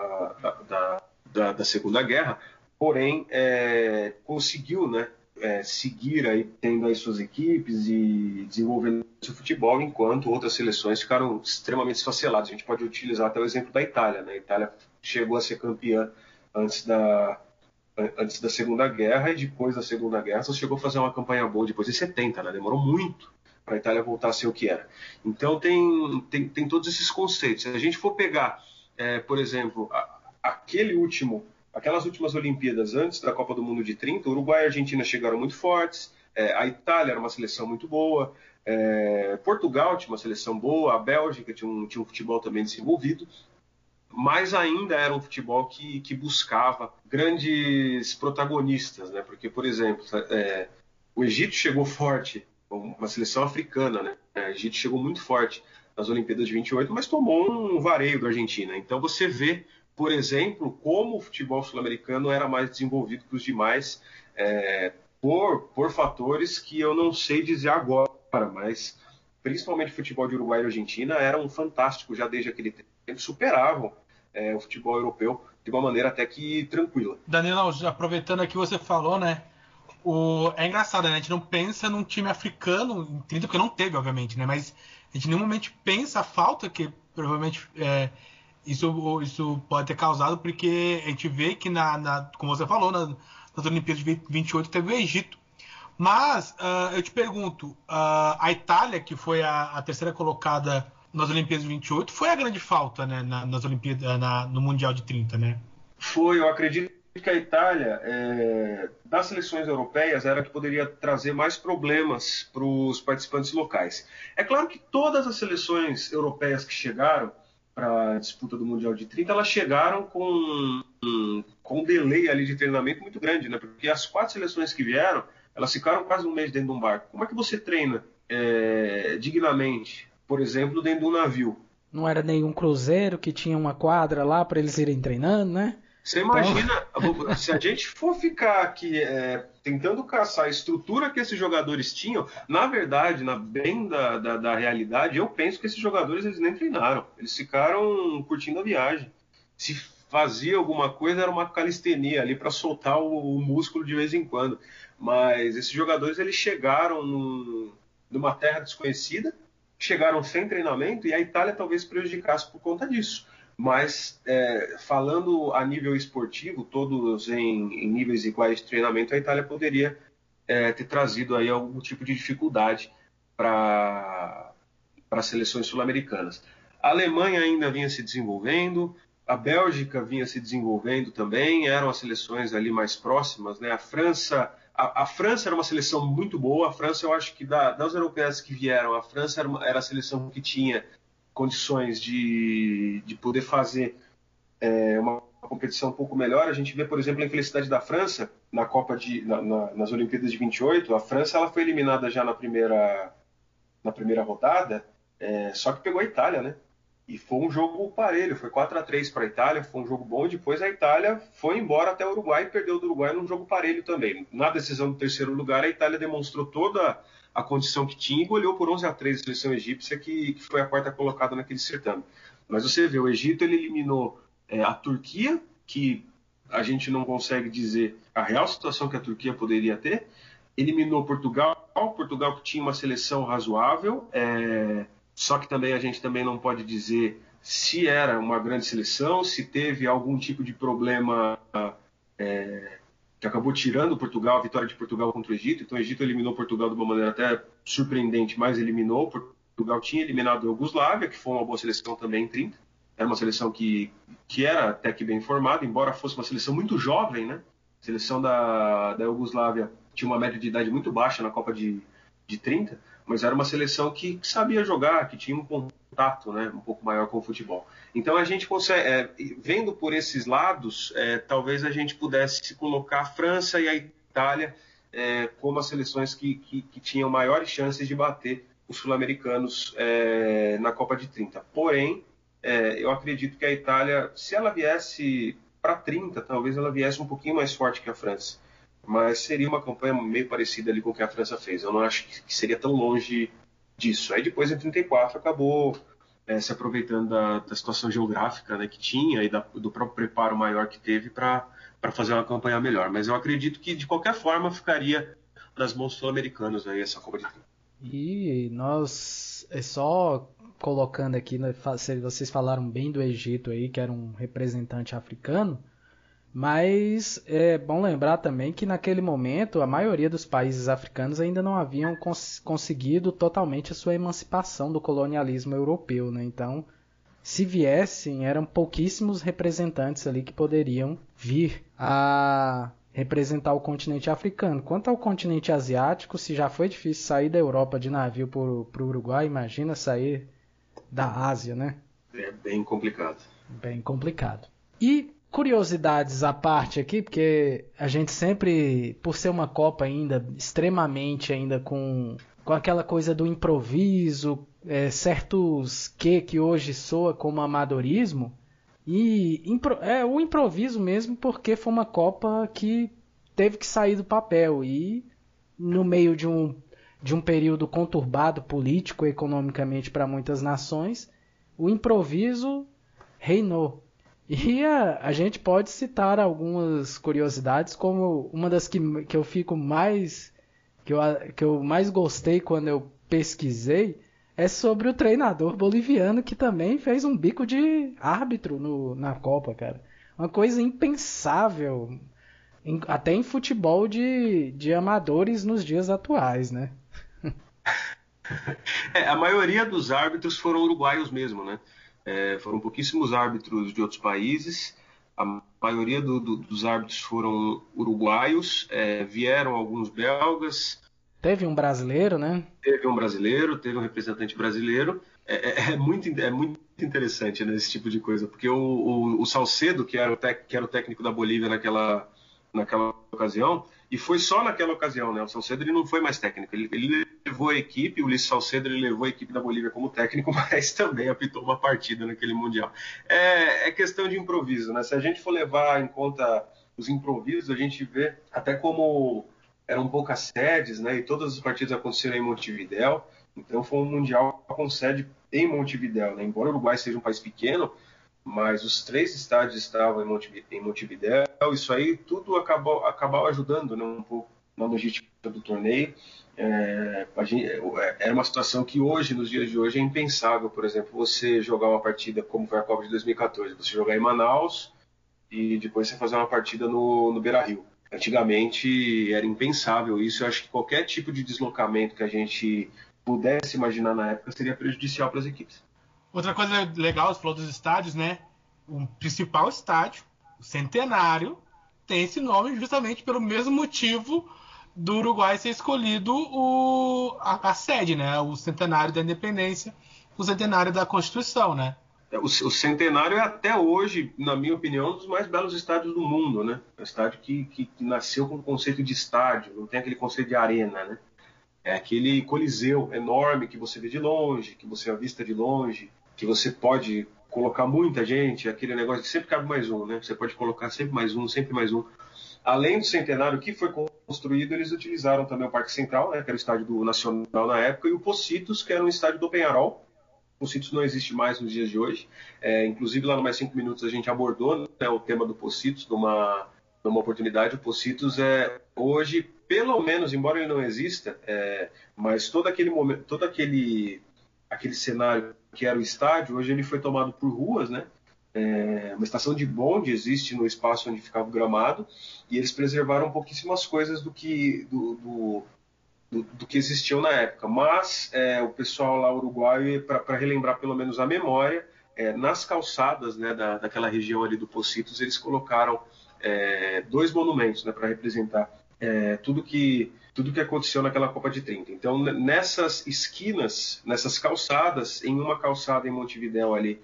da, da, da Segunda Guerra, porém é, conseguiu né, é, seguir aí, tendo aí suas equipes e desenvolvendo seu futebol, enquanto outras seleções ficaram extremamente esfaceladas. A gente pode utilizar até o exemplo da Itália. Né? A Itália chegou a ser campeã antes da, antes da Segunda Guerra e depois da Segunda Guerra só chegou a fazer uma campanha boa depois de 70, né? demorou muito para a Itália voltar a ser o que era. Então tem, tem, tem todos esses conceitos. Se a gente for pegar, é, por exemplo, a, aquele último aquelas últimas Olimpíadas antes da Copa do Mundo de 30, Uruguai e Argentina chegaram muito fortes, é, a Itália era uma seleção muito boa, é, Portugal tinha uma seleção boa, a Bélgica tinha um, tinha um futebol também desenvolvido, mas ainda era um futebol que, que buscava grandes protagonistas, né? Porque, por exemplo, é, o Egito chegou forte, uma seleção africana, né? O Egito chegou muito forte nas Olimpíadas de 28, mas tomou um vareio da Argentina. Então você vê por exemplo, como o futebol sul-americano era mais desenvolvido que os demais, é, por, por fatores que eu não sei dizer agora, mas principalmente o futebol de Uruguai e Argentina eram fantásticos já desde aquele tempo, superavam é, o futebol europeu de uma maneira até que tranquila. Danilo, aproveitando aqui você falou, né? O... É engraçado, né? A gente não pensa num time africano 30, porque não teve, obviamente, né? Mas a gente nenhum momento pensa a falta que provavelmente é, isso, isso pode ter causado porque a gente vê que, na, na como você falou, na, nas Olimpíadas de 28 teve o Egito. Mas uh, eu te pergunto, uh, a Itália, que foi a, a, terceira colocada nas Olimpíadas de 28, foi a grande falta né, na, nas Olimpíadas, na, no Mundial de 30, né? Foi, eu acredito que a Itália, é, das seleções europeias, era que poderia trazer mais problemas para os participantes locais. É claro que todas as seleções europeias que chegaram para a disputa do Mundial de 30, elas chegaram com, com um delay ali de treinamento muito grande, né? Porque as quatro seleções que vieram, elas ficaram quase um mês dentro de um barco. Como é que você treina é, dignamente, por exemplo, dentro de um navio? Não era nenhum cruzeiro que tinha uma quadra lá para eles irem treinando, né? Você imagina, então... se a gente for ficar aqui é, tentando caçar a estrutura que esses jogadores tinham, na verdade, na bem da, da, da, realidade, eu penso que esses jogadores eles nem treinaram. Eles ficaram curtindo a viagem. Se fazia alguma coisa, era uma calistenia ali para soltar o, o, músculo de vez em quando. Mas esses jogadores eles chegaram num, numa terra desconhecida, chegaram sem treinamento e a Itália talvez prejudicasse por conta disso. Mas é, falando a nível esportivo, todos em, em, níveis iguais de treinamento, a Itália poderia é, ter trazido aí algum tipo de dificuldade para as seleções sul-americanas. A Alemanha ainda vinha se desenvolvendo, a Bélgica vinha se desenvolvendo também, eram as seleções ali mais próximas, né? A França, a, a França era uma seleção muito boa. A França, eu acho que da, das europeias que vieram, a França era, uma, era a seleção que tinha condições de, de poder fazer é, uma competição um pouco melhor. A gente vê, por exemplo, a infelicidade da França na Copa de na, na, nas Olimpíadas de 28. A França ela foi eliminada já na primeira na primeira rodada, é, só que pegou a Itália, né? E foi um jogo parelho, foi 4 a 3 para a Itália, foi um jogo bom. Depois a Itália foi embora até o Uruguai e perdeu do Uruguai num jogo parelho também. Na decisão do terceiro lugar, a Itália demonstrou toda a condição que tinha e goleou por 11 a 3 a seleção egípcia, que, que foi a quarta colocada naquele certame. Mas você vê, o Egito ele eliminou é, a Turquia, que a gente não consegue dizer a real situação que a Turquia poderia ter, eliminou Portugal, Portugal que tinha uma seleção razoável. É, só que também a gente também não pode dizer se era uma grande seleção, se teve algum tipo de problema é, que acabou tirando Portugal, a vitória de Portugal contra o Egito. Então o Egito eliminou Portugal de uma maneira até surpreendente, mas eliminou. Portugal tinha eliminado a Iugoslávia, que foi uma boa seleção também em 30. Era uma seleção que, que era até que bem formada, embora fosse uma seleção muito jovem, né? A seleção da, da Iugoslávia tinha uma média de idade muito baixa na Copa de, de 30 mas era uma seleção que, sabia jogar, que tinha um contato né, um pouco maior com o futebol. Então a gente consegue, é, vendo por esses lados, é, talvez a gente pudesse colocar a França e a Itália é, como as seleções que, que, que, tinham maiores chances de bater os sul-americanos é, na Copa de 30. Porém, é, eu acredito que a Itália, se ela viesse para 30, talvez ela viesse um pouquinho mais forte que a França mas seria uma campanha meio parecida ali com o que a França fez. Eu não acho que seria tão longe disso. Aí depois, em 34, acabou é, se aproveitando da, da, situação geográfica né, que tinha e da, do próprio preparo maior que teve para fazer uma campanha melhor. Mas eu acredito que, de qualquer forma, ficaria nas mãos sul-americanas essa Copa de 30. E nós, é só colocando aqui, né, vocês falaram bem do Egito aí, que era um representante africano, mas é bom lembrar também que naquele momento a maioria dos países africanos ainda não haviam cons conseguido totalmente a sua emancipação do colonialismo europeu, né? Então, se viessem, eram pouquíssimos representantes ali que poderiam vir a representar o continente africano. Quanto ao continente asiático, se já foi difícil sair da Europa de navio para o Uruguai, imagina sair da Ásia, né? É bem complicado. Bem complicado. E curiosidades à parte aqui, porque a gente sempre, por ser uma Copa ainda extremamente ainda com, com aquela coisa do improviso, é, certos que que hoje soa como amadorismo, e impro, é o improviso mesmo porque foi uma Copa que teve que sair do papel e no meio de um de um período conturbado político e economicamente para muitas nações, o improviso reinou. E a, a gente pode citar algumas curiosidades, como uma das que, que eu fico mais. Que eu, que eu mais gostei quando eu pesquisei é sobre o treinador boliviano que também fez um bico de árbitro no, na Copa, cara. Uma coisa impensável, em, até em futebol de, de amadores nos dias atuais, né? É, a maioria dos árbitros foram uruguaios mesmo, né? É, foram pouquíssimos árbitros de outros países. A maioria do, do, dos árbitros foram uruguaios. É, vieram alguns belgas. Teve um brasileiro, né? Teve um brasileiro, teve um representante brasileiro. É, é, é muito, é muito interessante né, esse tipo de coisa, porque o, o, o Salcedo, que era o, tec, que era o técnico da Bolívia naquela, naquela ocasião, e foi só naquela ocasião, né? O Salcedo ele não foi mais técnico. Ele, ele levou a equipe, o Ulisses Salcedo ele levou a equipe da Bolívia como técnico, mas também apitou uma partida naquele Mundial. É, é questão de improviso, né? Se a gente for levar em conta os improvisos, a gente vê até como eram poucas sedes, né? E todas as partidas aconteceram em Montevidéu. Então foi um Mundial com sede em Montevidéu, né? Embora o Uruguai seja um país pequeno, mas os três estádios estavam em Montevideo, isso aí tudo acabou, acabou ajudando né, um pouco na logística do torneio. É, gente, é, era uma situação que hoje, nos dias de hoje, é impensável, por exemplo, você jogar uma partida como foi a Copa de 2014, você jogar em Manaus e depois você fazer uma partida no, no Beira Rio. Antigamente era impensável isso, eu acho que qualquer tipo de deslocamento que a gente pudesse imaginar na época seria prejudicial para as equipes. Outra coisa legal, você falou dos estádios, né? O principal estádio, o Centenário, tem esse nome justamente pelo mesmo motivo do Uruguai ser escolhido o, a, a, sede, né? O centenário da independência, o centenário da Constituição, né? É, o, centenário é até hoje, na minha opinião, um dos mais belos estádios do mundo, né? É um estádio que, que, que, nasceu com o conceito de estádio, não tem aquele conceito de arena, né? É aquele coliseu enorme que você vê de longe, que você avista de longe, que você pode colocar muita gente, aquele negócio que sempre cabe mais um, né? Você pode colocar sempre mais um, sempre mais um. Além do centenário que foi construído, eles utilizaram também o Parque Central, né, que era o estádio do Nacional na época, e o Pocitos, que era um estádio do Penharol. O Pocitos não existe mais nos dias de hoje. É, inclusive, lá no Mais Cinco Minutos, a gente abordou né, o tema do Pocitos numa, numa oportunidade. O Pocitos é hoje, pelo menos, embora ele não exista, é, mas todo aquele momento, todo aquele, aquele cenário que era o estádio, hoje ele foi tomado por ruas, né? É, uma estação de bonde existe no espaço onde ficava o gramado e eles preservaram pouquíssimas coisas do que do, do, do, do que existiam na época. Mas é, o pessoal lá uruguaio, para relembrar pelo menos a memória, é, nas calçadas né, da, daquela região ali do Pocitos, eles colocaram é, dois monumentos né, para representar é, tudo que tudo que aconteceu naquela Copa de 30. Então, nessas esquinas, nessas calçadas, em uma calçada em Montevidéu ali,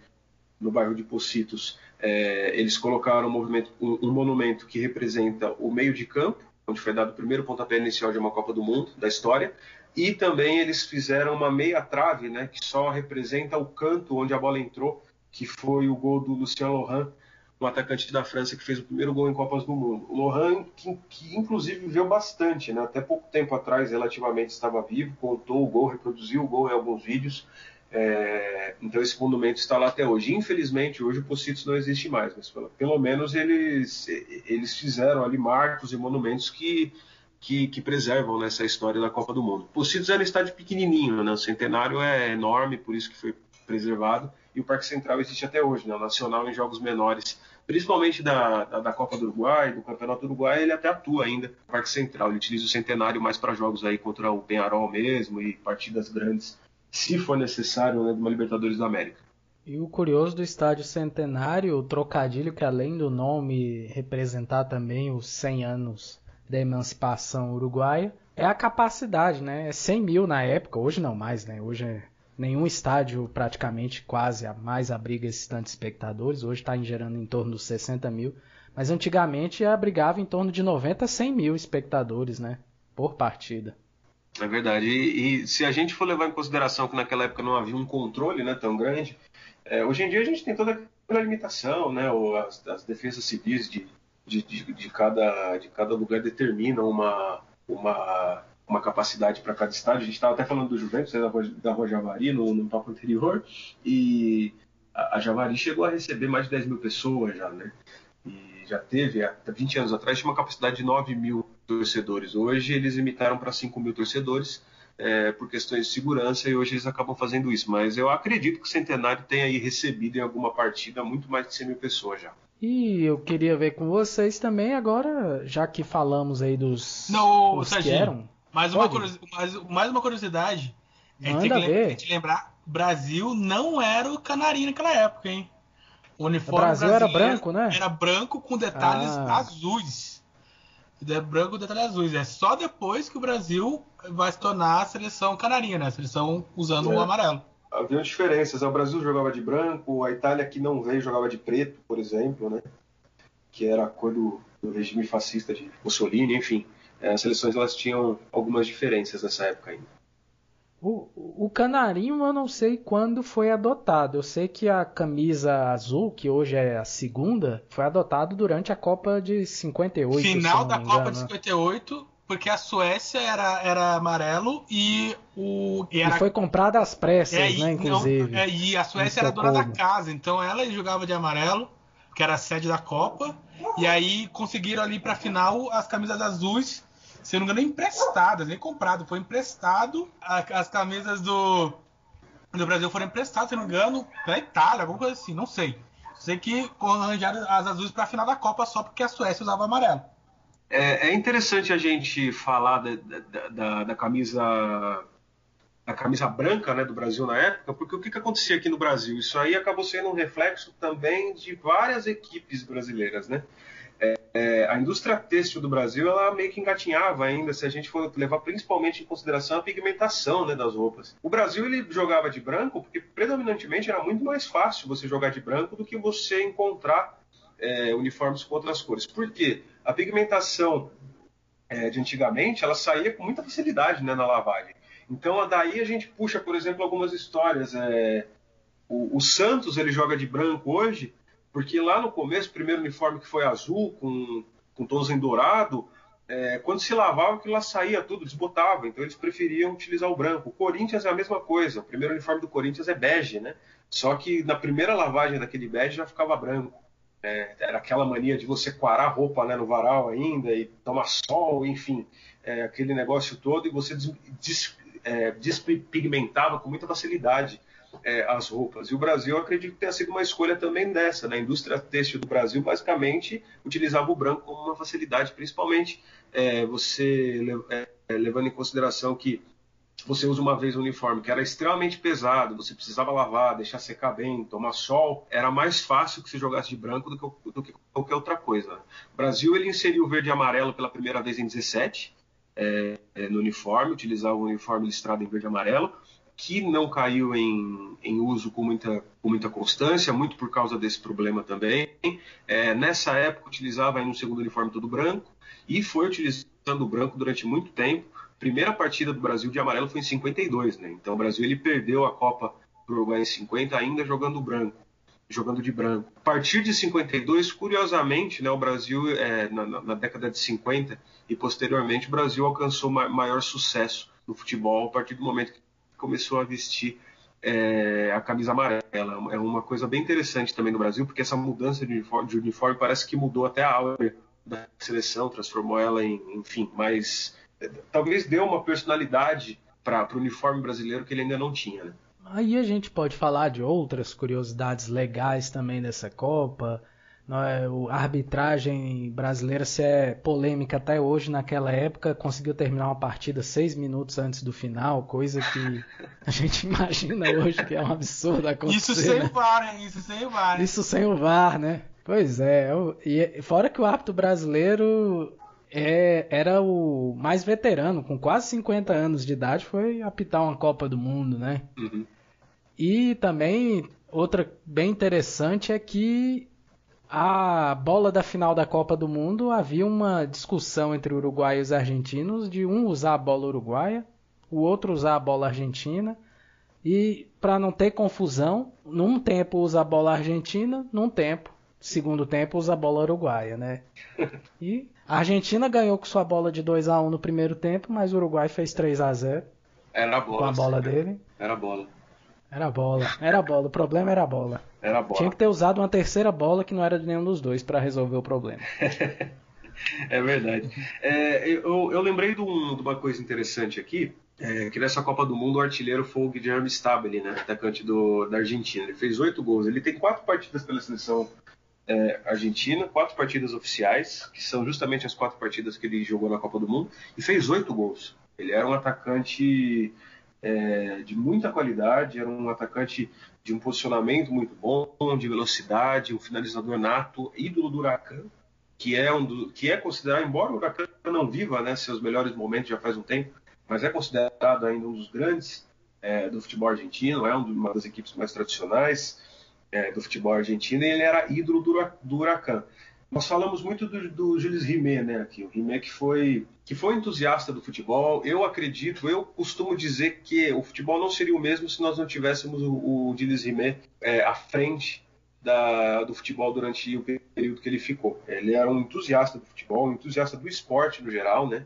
no bairro de Pocitos, é, eles colocaram um, um, um, monumento que representa o meio de campo, onde foi dado o primeiro pontapé inicial de uma Copa do Mundo da história, e também eles fizeram uma meia trave, né, que só representa o canto onde a bola entrou, que foi o gol do Lucien Lohan, um atacante da França que fez o primeiro gol em Copas do Mundo. O Lohan, que, que inclusive viveu bastante, né? até pouco tempo atrás, relativamente, estava vivo, contou o gol, reproduziu o gol em alguns vídeos. É, então esse monumento está lá até hoje. Infelizmente hoje o Pocitos não existe mais, mas pelo, pelo menos eles, eles fizeram ali marcos e monumentos que, que, que preservam nessa história da Copa do Mundo. Pocitos era um estádio pequenininho, né? o centenário é enorme, por isso que foi preservado, e o Parque Central existe até hoje, né? o Nacional em jogos menores, principalmente da, da, da, Copa do Uruguai, do Campeonato do Uruguai, ele até atua ainda no Parque Central, ele utiliza o centenário mais para jogos aí contra o Penharol mesmo e partidas grandes se for necessário, né, de uma Libertadores da América. E o curioso do estádio centenário, o trocadilho que além do nome representar também os 100 anos da emancipação uruguaia, é a capacidade, né? É 100 mil na época, hoje não mais, né? Hoje é nenhum estádio praticamente quase mais abriga esses tantos espectadores, hoje está gerando em torno dos 60 mil, mas antigamente abrigava em torno de 90 a 100 mil espectadores, né? Por partida. É verdade. E, e, se a gente for levar em consideração que naquela época não havia um controle né, tão grande, é, hoje em dia a gente tem toda aquela limitação, né? Ou as, as defesas civis de, de, de, de, cada, de cada lugar determinam uma, uma, uma capacidade para cada estádio. A gente estava até falando do Juventus, da, Rua, da Rua Javari, no, no papo anterior, e a, a Javari chegou a receber mais de 10 mil pessoas já, né? E já teve, há 20 anos atrás, tinha uma capacidade de 9 mil torcedores. Hoje eles limitaram para 5 mil torcedores é, por questões de segurança e hoje eles acabam fazendo isso. Mas eu acredito que o Centenário tenha aí recebido em alguma partida muito mais de 100 mil pessoas já. E eu queria ver com vocês também agora, já que falamos aí dos Não, os que eram. Mais uma, mais, mais uma curiosidade. É Manda tem que lembrar, Brasil não era o canarinho naquela época, hein? O uniforme o Brasil era branco, né? Era branco com detalhes ah. azuis é branco detalhes azuis. É só depois que o Brasil vai se tornar a seleção canarinha, né? A seleção usando é. o amarelo. Havia diferenças. O Brasil jogava de branco, a Itália que não veio jogava de preto, por exemplo, né? Que era a cor do, do regime fascista de Mussolini, enfim. É, as seleções elas tinham algumas diferenças nessa época ainda. O, o canarinho eu não sei quando foi adotado. Eu sei que a camisa azul, que hoje é a segunda, foi adotado durante a Copa de 58. Final da Copa de 58, porque a Suécia era, era amarelo e o. E, era... e foi comprada às pressas, é, né? Inclusive. Não, é, e a Suécia era dona da casa, então ela jogava de amarelo, que era a sede da Copa. E aí conseguiram ali pra final as camisas azuis, se não me engano, emprestadas, nem comprado, foi emprestado. As camisas do, do Brasil foram emprestadas, se não me engano, pra Itália, alguma coisa assim, não sei. Sei que arranjaram as azuis para a final da Copa só porque a Suécia usava amarelo. É, é interessante a gente falar da, da, da, da, camisa da camisa branca né, do Brasil na época, porque o que, que acontecia aqui no Brasil? Isso aí acabou sendo um reflexo também de várias equipes brasileiras, né? É, a indústria têxtil do Brasil ela meio que engatinhava ainda se a gente for levar principalmente em consideração a pigmentação né, das roupas. O Brasil ele jogava de branco porque predominantemente era muito mais fácil você jogar de branco do que você encontrar é, uniformes com outras cores. Por quê? A pigmentação é, de antigamente ela saía com muita facilidade né, na lavagem. Então daí a gente puxa, por exemplo, algumas histórias. É, o, o Santos ele joga de branco hoje porque lá no começo, o primeiro uniforme que foi azul, com, com tons em dourado, é, quando se lavava, aquilo lá saía tudo, desbotava. Então eles preferiam utilizar o branco. O Corinthians é a mesma coisa. O primeiro uniforme do Corinthians é bege, né? Só que na primeira lavagem daquele bege já ficava branco. É, era aquela mania de você coarar a roupa né, no varal ainda e tomar sol, enfim, é, aquele negócio todo, e você des, des, é, despigmentava com muita facilidade é, as roupas. E o Brasil, acredito que tenha sido uma escolha também dessa. Né? A indústria têxtil do Brasil, basicamente, utilizava o branco como uma facilidade, principalmente é, você é, levando em consideração que você usa uma vez o uniforme que era extremamente pesado, você precisava lavar, deixar secar bem, tomar sol, era mais fácil que você jogasse de branco do que, do que qualquer outra coisa. O Brasil ele inseriu o verde e amarelo pela primeira vez em 17 é, é, no uniforme, utilizava o uniforme listrado em verde e amarelo que não caiu em, em uso com muita, com muita constância, muito por causa desse problema também. É, nessa época utilizava aí um segundo uniforme todo branco e foi utilizando o branco durante muito tempo. Primeira partida do Brasil de amarelo foi em 52, né? Então o Brasil ele perdeu a Copa para o Uruguai em 50 ainda jogando branco, jogando de branco. A partir de 52, curiosamente, né, o Brasil é, na, na, década de 50 e posteriormente o Brasil alcançou ma maior sucesso no futebol a partir do momento que começou a vestir é, a camisa amarela. É uma coisa bem interessante também no Brasil, porque essa mudança de uniforme, de uniforme parece que mudou até a aula da seleção, transformou ela em, enfim, mais. É, talvez deu uma personalidade para o uniforme brasileiro que ele ainda não tinha. Né? Aí a gente pode falar de outras curiosidades legais também dessa Copa. É, a arbitragem brasileira, se é polêmica até hoje, naquela época, conseguiu terminar uma partida seis minutos antes do final, coisa que a gente imagina hoje que é um absurdo acontecer. Isso sem né? o VAR, hein? Isso sem o VAR. Isso sem o VAR, né? Pois é. E fora que o árbitro brasileiro é, era o mais veterano, com quase 50 anos de idade, foi apitar uma Copa do Mundo, né? Uhum. E também outra bem interessante é que a bola da final da Copa do Mundo havia uma discussão entre Uruguai e os argentinos de um usar a bola uruguaia, o outro usar a bola argentina. E para não ter confusão, num tempo usa a bola argentina, num tempo, segundo tempo usa a bola uruguaia, né? E a Argentina ganhou com sua bola de 2 a 1 no primeiro tempo, mas o Uruguai fez 3 a 0 Era a bola. Com a bola dele. Era a bola. Era bola. Era a bola. O problema era a bola. Era bola. Tinha que ter usado uma terceira bola que não era de nenhum dos dois para resolver o problema. é verdade. É, eu, eu, lembrei de, um, de, uma coisa interessante aqui. É, que nessa Copa do Mundo o artilheiro foi o Guilherme Stabile, né, atacante do, da Argentina. Ele fez oito gols. Ele tem quatro partidas pela seleção é, argentina, quatro partidas oficiais, que são justamente as quatro partidas que ele jogou na Copa do Mundo, e fez oito gols. Ele era um atacante é, de muita qualidade, era um atacante de um posicionamento muito bom, de velocidade, um finalizador nato, ídolo do Huracan, que é, um do, que é considerado, embora o Huracan não viva né, seus melhores momentos já faz um tempo, mas é considerado ainda um dos grandes é, do futebol argentino, é uma das equipes mais tradicionais é, do futebol argentino, e ele era ídolo do, do Huracan. Nós falamos muito do, do Gilles Rimet, né, aqui, o Rimet que foi que foi entusiasta do futebol. Eu acredito, eu costumo dizer que o futebol não seria o mesmo se nós não tivéssemos o, o Gilles Rimet é, à frente da, do futebol durante o período que ele ficou. Ele era um entusiasta do futebol, um entusiasta do esporte no geral, né?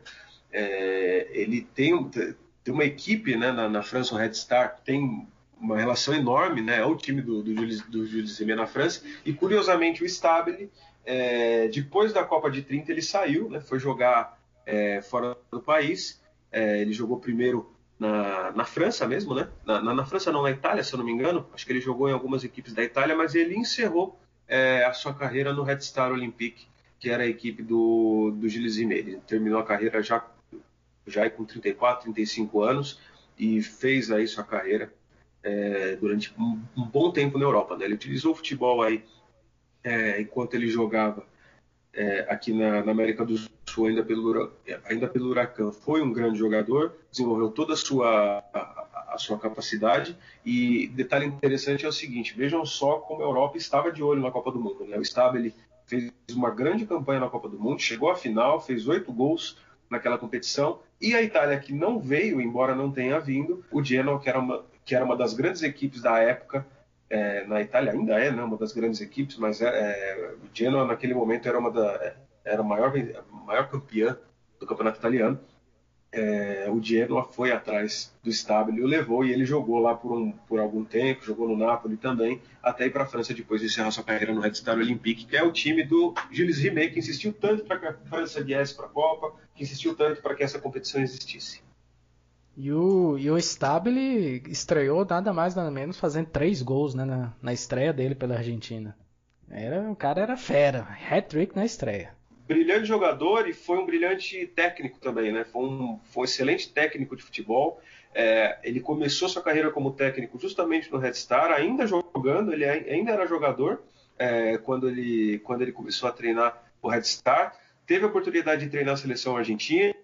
é, ele tem, tem uma equipe né, na, na França, o Red Star, tem uma relação enorme, né? É o time do, do, Jules, do Rimet na França. E curiosamente o Stabile, é, depois da Copa de 30, ele saiu, né? Foi jogar é, fora do país. É, ele jogou primeiro na, na França mesmo, né? Na, na, na, França não, na Itália, se eu não me engano. Acho que ele jogou em algumas equipes da Itália, mas ele encerrou é, a sua carreira no Red Star Olympique, que era a equipe do, do Gilles Rimet. Ele terminou a carreira já, já com 34, 35 anos e fez aí sua carreira é, durante um, um, bom tempo na Europa. Né? Ele utilizou o futebol aí é, enquanto ele jogava é, aqui na, na, América do Sul, ainda pelo, ainda pelo Huracan. Foi um grande jogador, desenvolveu toda a sua, a, a sua capacidade. E detalhe interessante é o seguinte: vejam só como a Europa estava de olho na Copa do Mundo. Né? O Stabile fez uma grande campanha na Copa do Mundo, chegou à final, fez oito gols naquela competição. E a Itália, que não veio, embora não tenha vindo, o Genoa, que era uma, que era uma das grandes equipes da época, é, na Itália ainda é né, uma das grandes equipes, mas é, é, o Genoa naquele momento era uma da, era a maior, maior campeã do campeonato italiano. É, o Genoa foi atrás do Stabile, o levou e ele jogou lá por, um, por algum tempo, jogou no Napoli também, até ir para a França depois de encerrar sua carreira no Red Star Olympique, que é o time do Gilles Rimet, que insistiu tanto para que a França viesse para a Copa, que insistiu tanto para que essa competição existisse. E o, e o Stabile estreou nada mais nada menos fazendo três gols né, na, na estreia dele pela Argentina. Era, o cara era fera, hat-trick na estreia. Brilhante jogador e foi um brilhante técnico também, né? Foi um, foi um excelente técnico de futebol. É, ele começou sua carreira como técnico justamente no Red Star, ainda jogando, ele ainda era jogador é, quando, ele, quando ele começou a treinar o Red Star. Teve a oportunidade de treinar a seleção argentina,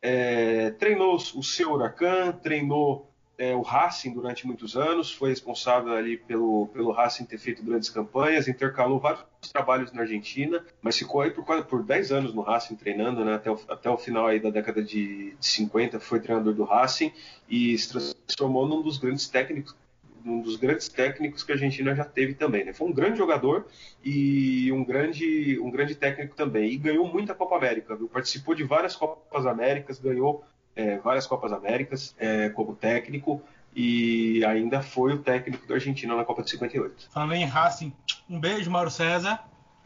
é, treinou o seu Huracan, treinou é, o Racing durante muitos anos, foi responsável ali pelo, pelo Racing ter feito grandes campanhas, intercalou vários trabalhos na Argentina, mas ficou aí por, por 10 anos no Racing treinando, né, até, o, até o final aí da década de, de 50 foi treinador do Racing e se transformou num dos grandes técnicos um dos grandes técnicos que a Argentina já teve também. Né? Foi um grande jogador e um grande, um grande técnico também. E ganhou muita Copa América. Viu? Participou de várias Copas Américas, ganhou é, várias Copas Américas é, como técnico e ainda foi o técnico da Argentina na Copa de 58. Falando em Racing, um beijo, Mauro César.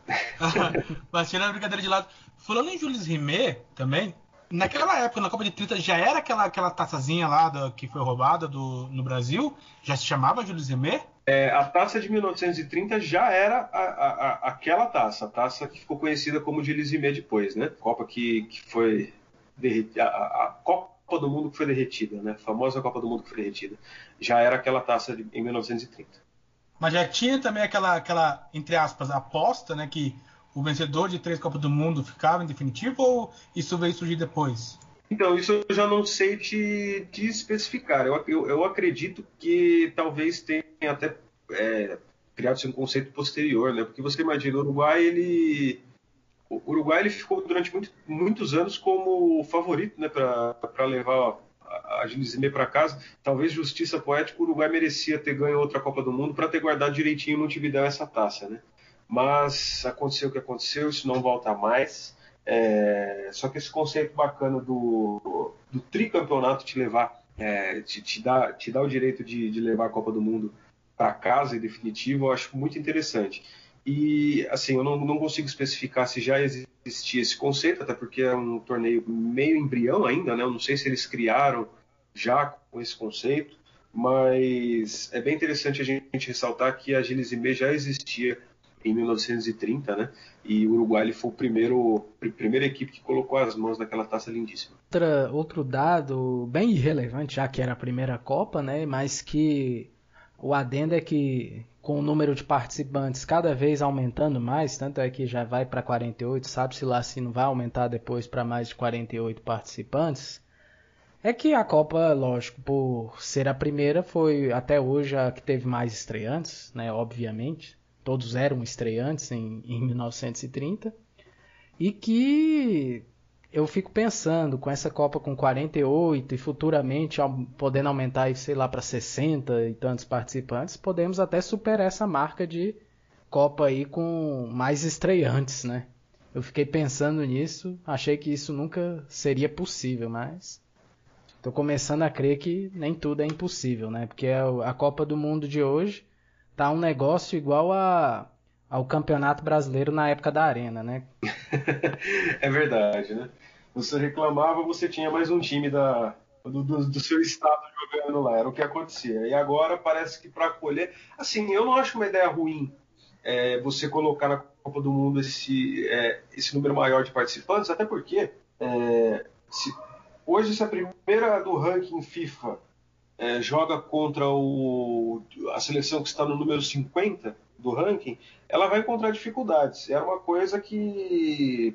Mas tirando a brincadeira de lado. Falando em Jules Rimet também, Naquela época, na Copa de 30, já era aquela, aquela taçazinha lá da, que foi roubada do, no Brasil? Já se chamava Jules Rimet? É, a taça de 1930 já era a, a, a, aquela taça, a taça que ficou conhecida como Jules Rimet depois, né? Copa que, que foi derretida, a, Copa do Mundo que foi derretida, né? A famosa Copa do Mundo que foi derretida. Já era aquela taça de, em 1930. Mas já tinha também aquela, aquela, entre aspas, aposta, né? Que o vencedor de três Copas do Mundo ficava em definitivo ou isso veio surgir depois? Então, isso eu já não sei te, te especificar. Eu, eu, eu, acredito que talvez tenha até é, criado-se um conceito posterior, né? Porque você imagina, o Uruguai, ele. O Uruguai ele ficou durante muito, muitos anos como favorito né, para levar a Gilizime para casa. Talvez justiça poética, o Uruguai merecia ter ganho outra Copa do Mundo para ter guardado direitinho no Montevideo essa taça, né? Mas aconteceu o que aconteceu, isso não volta mais. É, só que esse conceito bacana do, do tricampeonato te levar, é, te, te, dá, te dá o direito de, de levar a Copa do Mundo para casa em definitivo, eu acho muito interessante. E assim, eu não, não, consigo especificar se já existia esse conceito, até porque é um torneio meio embrião ainda, né? Eu não sei se eles criaram já com esse conceito, mas é bem interessante a gente ressaltar que a Gilles já existia em 1930, né? E o Uruguai ele foi o primeiro, a primeira equipe que colocou as mãos naquela taça lindíssima. Outra, outro dado bem irrelevante, já que era a primeira Copa, né? Mas que o adendo é que com o número de participantes cada vez aumentando mais, tanto é que já vai para 48, sabe-se lá se não vai aumentar depois para mais de 48 participantes. É que a Copa, lógico, por ser a primeira, foi até hoje a que teve mais estreantes, né? Obviamente todos eram estreantes em, em 1930, e que eu fico pensando com essa Copa com 48 e futuramente podendo aumentar, sei lá, para 60 e tantos participantes, podemos até superar essa marca de Copa aí com mais estreantes, né? eu fiquei pensando nisso, achei que isso nunca seria possível, mas tô começando a crer que nem tudo é impossível, né? Porque a Copa do Mundo de hoje tá um negócio igual a, ao Campeonato Brasileiro na época da Arena, né? é verdade, né? Você reclamava, você tinha mais um time da, do, do, do, seu estado jogando lá, era o que acontecia. E agora parece que para acolher. Assim, eu não acho uma ideia ruim é, você colocar na Copa do Mundo esse, é, esse número maior de participantes, até porque é, se, hoje, se a primeira do ranking FIFA é, joga contra o, a seleção que está no número 50 do ranking, ela vai encontrar dificuldades. Era uma coisa que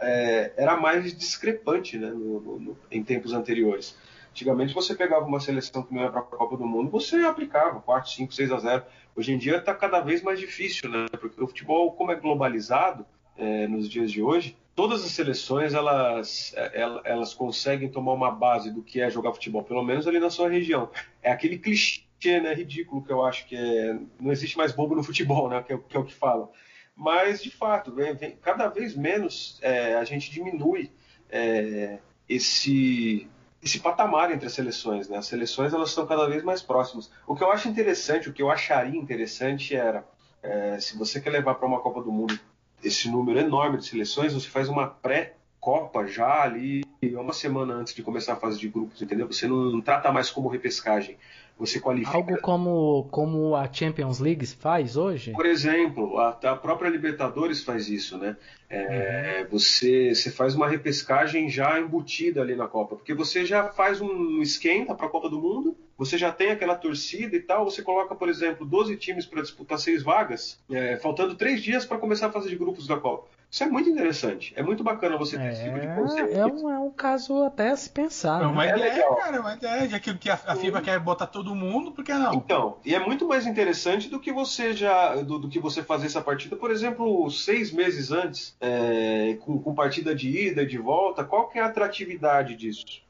é, era mais discrepante né, no, no, em tempos anteriores. Antigamente você pegava uma seleção que não ia para a Copa do Mundo, você aplicava 4, 5, 6 a 0. Hoje em dia está cada vez mais difícil, né? Porque o futebol, como é globalizado é, nos dias de hoje, todas as seleções elas, é, elas conseguem tomar uma base do que é jogar futebol, pelo menos ali na sua região. É aquele clichê, né, ridículo que eu acho que é, não existe mais bobo no futebol, né, que é, que é o que falam. Mas de fato, vem, vem, cada vez menos é, a gente diminui é, esse esse patamar entre as seleções, né? As seleções elas estão cada vez mais próximas. O que eu acho interessante, o que eu acharia interessante era, é, se você quer levar para uma Copa do Mundo esse número enorme de seleções, você faz uma pré-copa já ali uma semana antes de começar a fase de grupos, entendeu? Você não trata mais como repescagem. Você qualifica. Algo como, como a Champions League faz hoje? Por exemplo, a, a própria Libertadores faz isso, né? É, uhum. você, você faz uma repescagem já embutida ali na Copa, porque você já faz um esquenta para a Copa do Mundo, você já tem aquela torcida e tal, você coloca, por exemplo, 12 times para disputar seis vagas, é, faltando três dias para começar a fase de grupos da Copa. Isso é muito interessante. É muito bacana você ter é, esse tipo de conceito. É um, é um caso até a se pensar. É uma né? ideia, é cara, é uma ideia. Já que, que a, a FIBA quer botar todo mundo, por que não? Então, e é muito mais interessante do que você já. do, do que você fazer essa partida, por exemplo, seis meses antes, é, com, com, partida de ida e de volta. Qual que é a atratividade disso?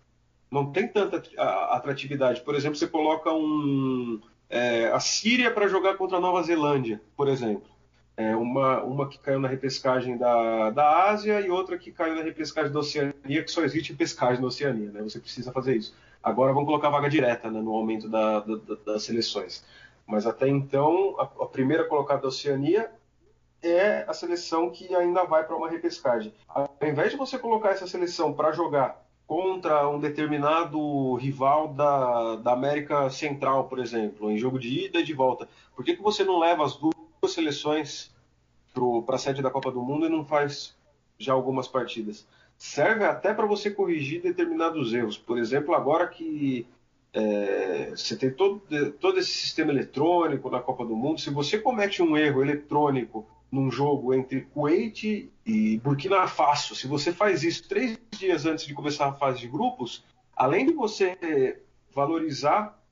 Não tem tanta atratividade. Por exemplo, você coloca um. É, a Síria para jogar contra a Nova Zelândia, por exemplo. É uma, uma que caiu na repescagem da, da Ásia e outra que caiu na repescagem da Oceania, que só existe pescagem na Oceania, né? Você precisa fazer isso. Agora vão colocar vaga direta né, no aumento da, da, das seleções. Mas até então, a, a, primeira colocada da Oceania é a seleção que ainda vai para uma repescagem. Ao invés de você colocar essa seleção para jogar contra um determinado rival da, da América Central, por exemplo, em jogo de ida e de volta, por que, que você não leva as duas seleções para a sede da Copa do Mundo e não faz já algumas partidas. Serve até para você corrigir determinados erros. Por exemplo, agora que é, você tem todo, todo esse sistema eletrônico na Copa do Mundo, se você comete um erro eletrônico num jogo entre Kuwait e Burkina Faso, se você faz isso três dias antes de começar a fase de grupos, além de você valorizar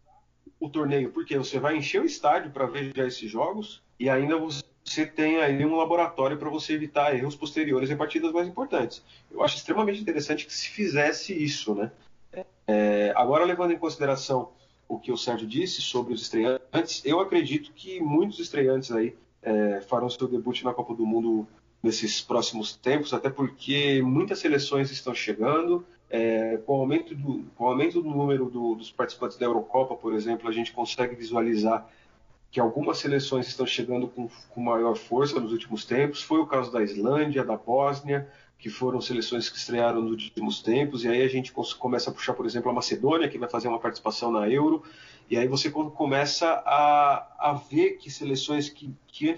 o torneio, porque você vai encher o estádio para ver já esses jogos, e ainda você tem aí um laboratório para você evitar erros posteriores em partidas mais importantes. Eu acho extremamente interessante que se fizesse isso, né? É, agora, levando em consideração o que o Sérgio disse sobre os estreantes, eu acredito que muitos estreantes aí é, farão seu debut na Copa do Mundo nesses próximos tempos, até porque muitas seleções estão chegando. É, com, o aumento do, com o aumento do número do, dos participantes da Eurocopa, por exemplo, a gente consegue visualizar que algumas seleções estão chegando com, com maior força nos últimos tempos. Foi o caso da Islândia, da Bósnia, que foram seleções que estrearam nos últimos tempos. E aí a gente começa a puxar, por exemplo, a Macedônia, que vai fazer uma participação na Euro. E aí você começa a, a ver que seleções que, que,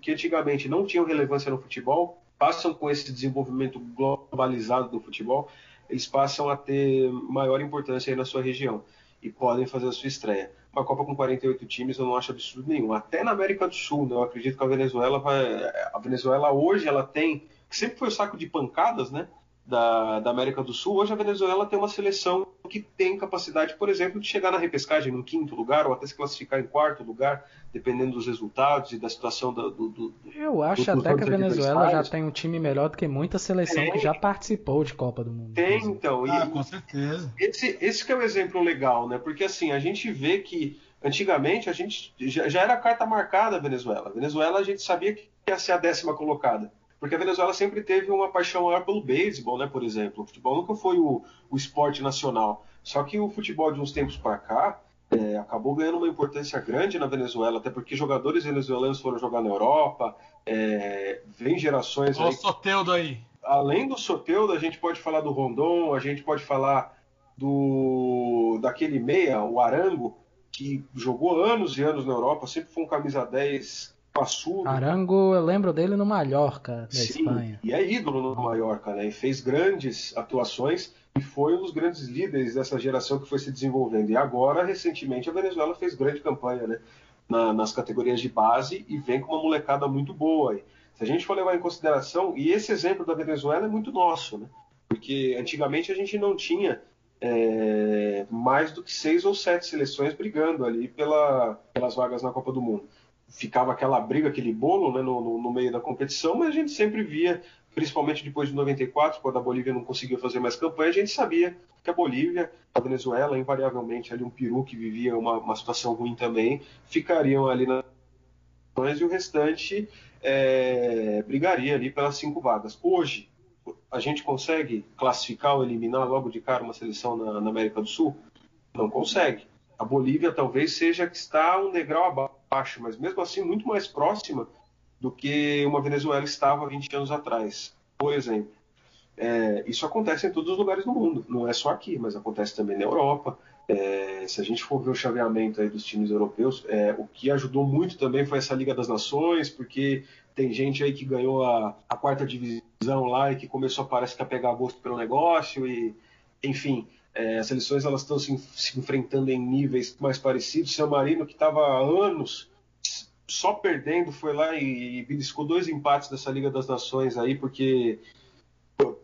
que, antigamente não tinham relevância no futebol passam com esse desenvolvimento globalizado do futebol, eles passam a ter maior importância aí na sua região e podem fazer a sua estreia uma Copa com 48 times eu não acho absurdo nenhum. Até na América do Sul, né? eu acredito que a Venezuela vai. A Venezuela hoje ela tem. Sempre foi o saco de pancadas, né? Da, da América do Sul. Hoje a Venezuela tem uma seleção que tem capacidade, por exemplo, de chegar na repescagem no quinto lugar ou até se classificar em quarto lugar, dependendo dos resultados e da situação do. do, do eu acho do, até que a Venezuela já tem um time melhor do que muita seleção tem. que já participou de Copa do Mundo. Tem, então. Ah, e, com certeza. Esse, esse que é o um exemplo legal, né? Porque assim, a gente vê que antigamente a gente já, já era carta marcada a Venezuela. A Venezuela a gente sabia que ia ser a décima colocada. Porque a Venezuela sempre teve uma paixão maior pelo beisebol, né, por exemplo. O futebol nunca foi o, o esporte nacional. Só que o futebol de uns tempos para cá é, acabou ganhando uma importância grande na Venezuela, até porque jogadores venezuelanos foram jogar na Europa, é, vem gerações. Olha o Soteudo aí. Além do Soteudo, a gente pode falar do Rondon, a gente pode falar do daquele meia, o Arango, que jogou anos e anos na Europa, sempre foi um camisa 10 passudo. Arango, eu lembro dele no Mallorca, da Sim, Espanha. E é ídolo no Mallorca, né? E fez grandes atuações e foi um dos grandes líderes dessa geração que foi se desenvolvendo. E agora, recentemente, a Venezuela fez grande campanha, né? Na, nas categorias de base e vem com uma molecada muito boa. Aí. Se a gente for levar em consideração, e esse exemplo da Venezuela é muito nosso, né? Porque antigamente a gente não tinha é, mais do que seis ou sete seleções brigando ali pela, pelas vagas na Copa do Mundo. Ficava aquela briga, aquele bolo né, no, no, no, meio da competição, mas a gente sempre via, principalmente depois de 94, quando a Bolívia não conseguiu fazer mais campanha, a gente sabia que a Bolívia, a Venezuela, invariavelmente ali um peru que vivia uma, uma situação ruim também, ficariam ali na e o restante é, brigaria ali pelas cinco vagas. Hoje, a gente consegue classificar ou eliminar logo de cara uma seleção na, na, América do Sul? Não consegue. A Bolívia talvez seja que está um degrau abaixo, mas mesmo assim muito mais próxima do que uma Venezuela estava 20 anos atrás, por exemplo. É, isso acontece em todos os lugares do mundo, não é só aqui, mas acontece também na Europa. É, se a gente for ver o chaveamento dos times europeus, é, o que ajudou muito também foi essa Liga das Nações, porque tem gente aí que ganhou a, a quarta divisão lá e que começou, parece que, a pegar gosto pelo negócio e, enfim, é, as seleções elas estão se, se, enfrentando em níveis mais parecidos. San Marino, que estava há anos só perdendo, foi lá e, e beliscou dois empates dessa Liga das Nações aí, porque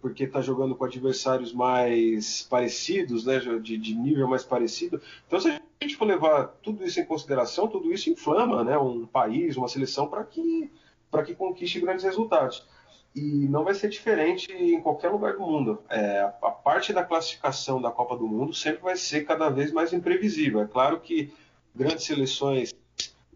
porque está jogando com adversários mais parecidos, né, de, de, nível mais parecido. Então, se a gente for levar tudo isso em consideração, tudo isso inflama né, um país, uma seleção, para que para que conquiste grandes resultados. E não vai ser diferente em qualquer lugar do mundo. É, a parte da classificação da Copa do Mundo sempre vai ser cada vez mais imprevisível. É claro que grandes seleções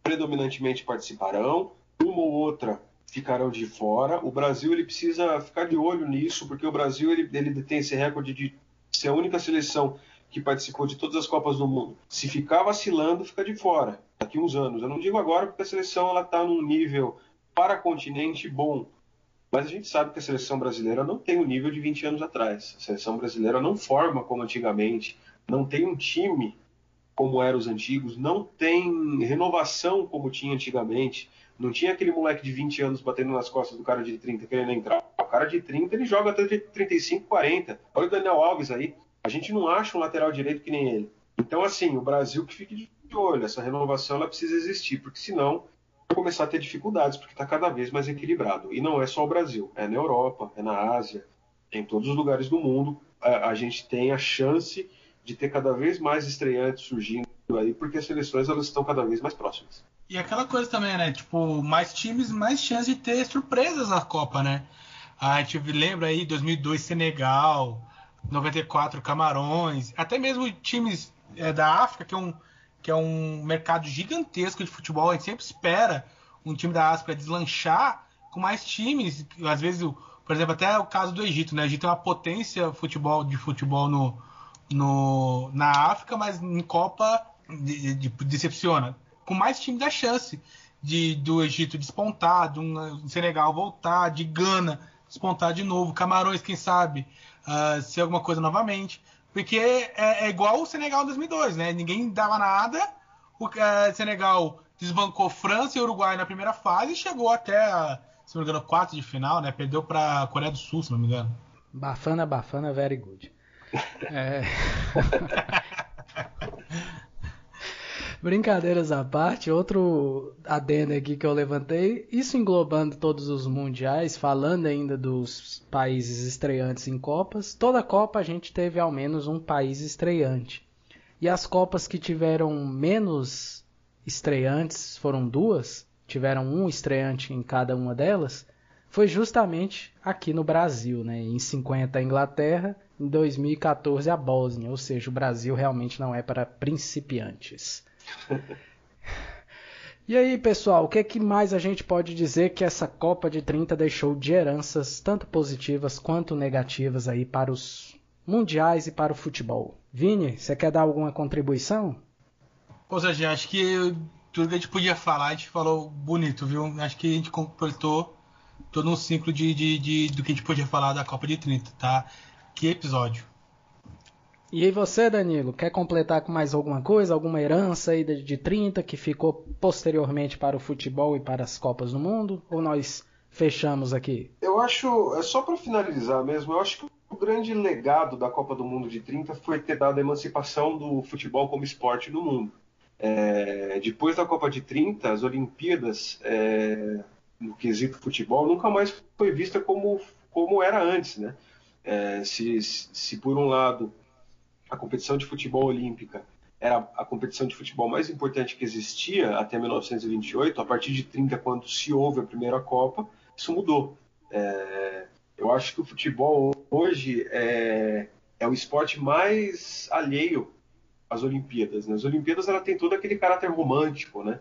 predominantemente participarão, uma ou outra ficarão de fora. O Brasil ele precisa ficar de olho nisso, porque o Brasil ele, ele tem esse recorde de ser a única seleção que participou de todas as Copas do Mundo. Se ficar vacilando, fica de fora daqui uns anos. Eu não digo agora porque a seleção ela está num nível para continente bom. Mas a gente sabe que a seleção brasileira não tem o nível de 20 anos atrás. A seleção brasileira não forma como antigamente, não tem um time como eram os antigos, não tem renovação como tinha antigamente. Não tinha aquele moleque de 20 anos batendo nas costas do cara de 30 querendo entrar. O cara de 30 ele joga até de 35, 40. Olha o Daniel Alves aí. A gente não acha um lateral direito que nem ele. Então, assim, o Brasil que fique de olho. Essa renovação ela precisa existir, porque senão começar a ter dificuldades, porque está cada vez mais equilibrado. E não é só o Brasil, é na Europa, é na Ásia, em todos os lugares do mundo. A, a gente tem a chance de ter cada vez mais estreantes surgindo aí, porque as seleções elas estão cada vez mais próximas. E aquela coisa também, né? Tipo, mais times, mais chance de ter surpresas na Copa, né? A gente lembra aí 2002 Senegal, 94 Camarões, até mesmo times é, da África, que é um que é um mercado gigantesco de futebol. A gente sempre espera um time da África deslanchar com mais times. Às vezes, por exemplo, até o caso do Egito, né? O Egito é uma potência futebol, de futebol no, no, na África, mas em Copa de, de, decepciona. Com mais times dá chance de, do Egito despontar, do um, Senegal voltar, de Gana despontar de novo, Camarões, quem sabe, uh, ser alguma coisa novamente. Porque é, é igual o Senegal em 2002, né? Ninguém dava nada. O é, Senegal desbancou França e Uruguai na primeira fase e chegou até, a, se não me engano, quarto de final, né? Perdeu para a Coreia do Sul, se não me engano. Bafana, bafana, very good. É... Brincadeiras à parte, outro adendo aqui que eu levantei, isso englobando todos os mundiais, falando ainda dos países estreantes em Copas, toda Copa a gente teve ao menos um país estreante. E as Copas que tiveram menos estreantes, foram duas, tiveram um estreante em cada uma delas, foi justamente aqui no Brasil, né? Em 50 a Inglaterra, em 2014 a Bósnia, ou seja, o Brasil realmente não é para principiantes. E aí, pessoal, o que, é que mais a gente pode dizer que essa Copa de 30 deixou de heranças, tanto positivas quanto negativas aí para os mundiais e para o futebol? Vini, você quer dar alguma contribuição? Pô, Sérgio, acho que tudo que a gente podia falar, a gente falou bonito, viu? Acho que a gente completou todo um ciclo de, de, de, do que a gente podia falar da Copa de 30, tá? Que episódio. E aí você, Danilo, quer completar com mais alguma coisa, alguma herança aí de, de 30 que ficou posteriormente para o futebol e para as Copas do Mundo? Ou nós fechamos aqui? Eu acho, é só para finalizar mesmo, eu acho que o grande legado da Copa do Mundo de 30 foi ter dado a emancipação do futebol como esporte no mundo. É, depois da Copa de 30, as Olimpíadas, é, no quesito futebol, nunca mais foi vista como, como era antes. Né? É, se, se, por um lado, a competição de futebol olímpica era a competição de futebol mais importante que existia até 1928, a partir de 30, quando se houve a primeira Copa, isso mudou. É, eu acho que o futebol hoje é, é o esporte mais alheio às Olimpíadas. Né? As Olimpíadas ela tem todo aquele caráter romântico né,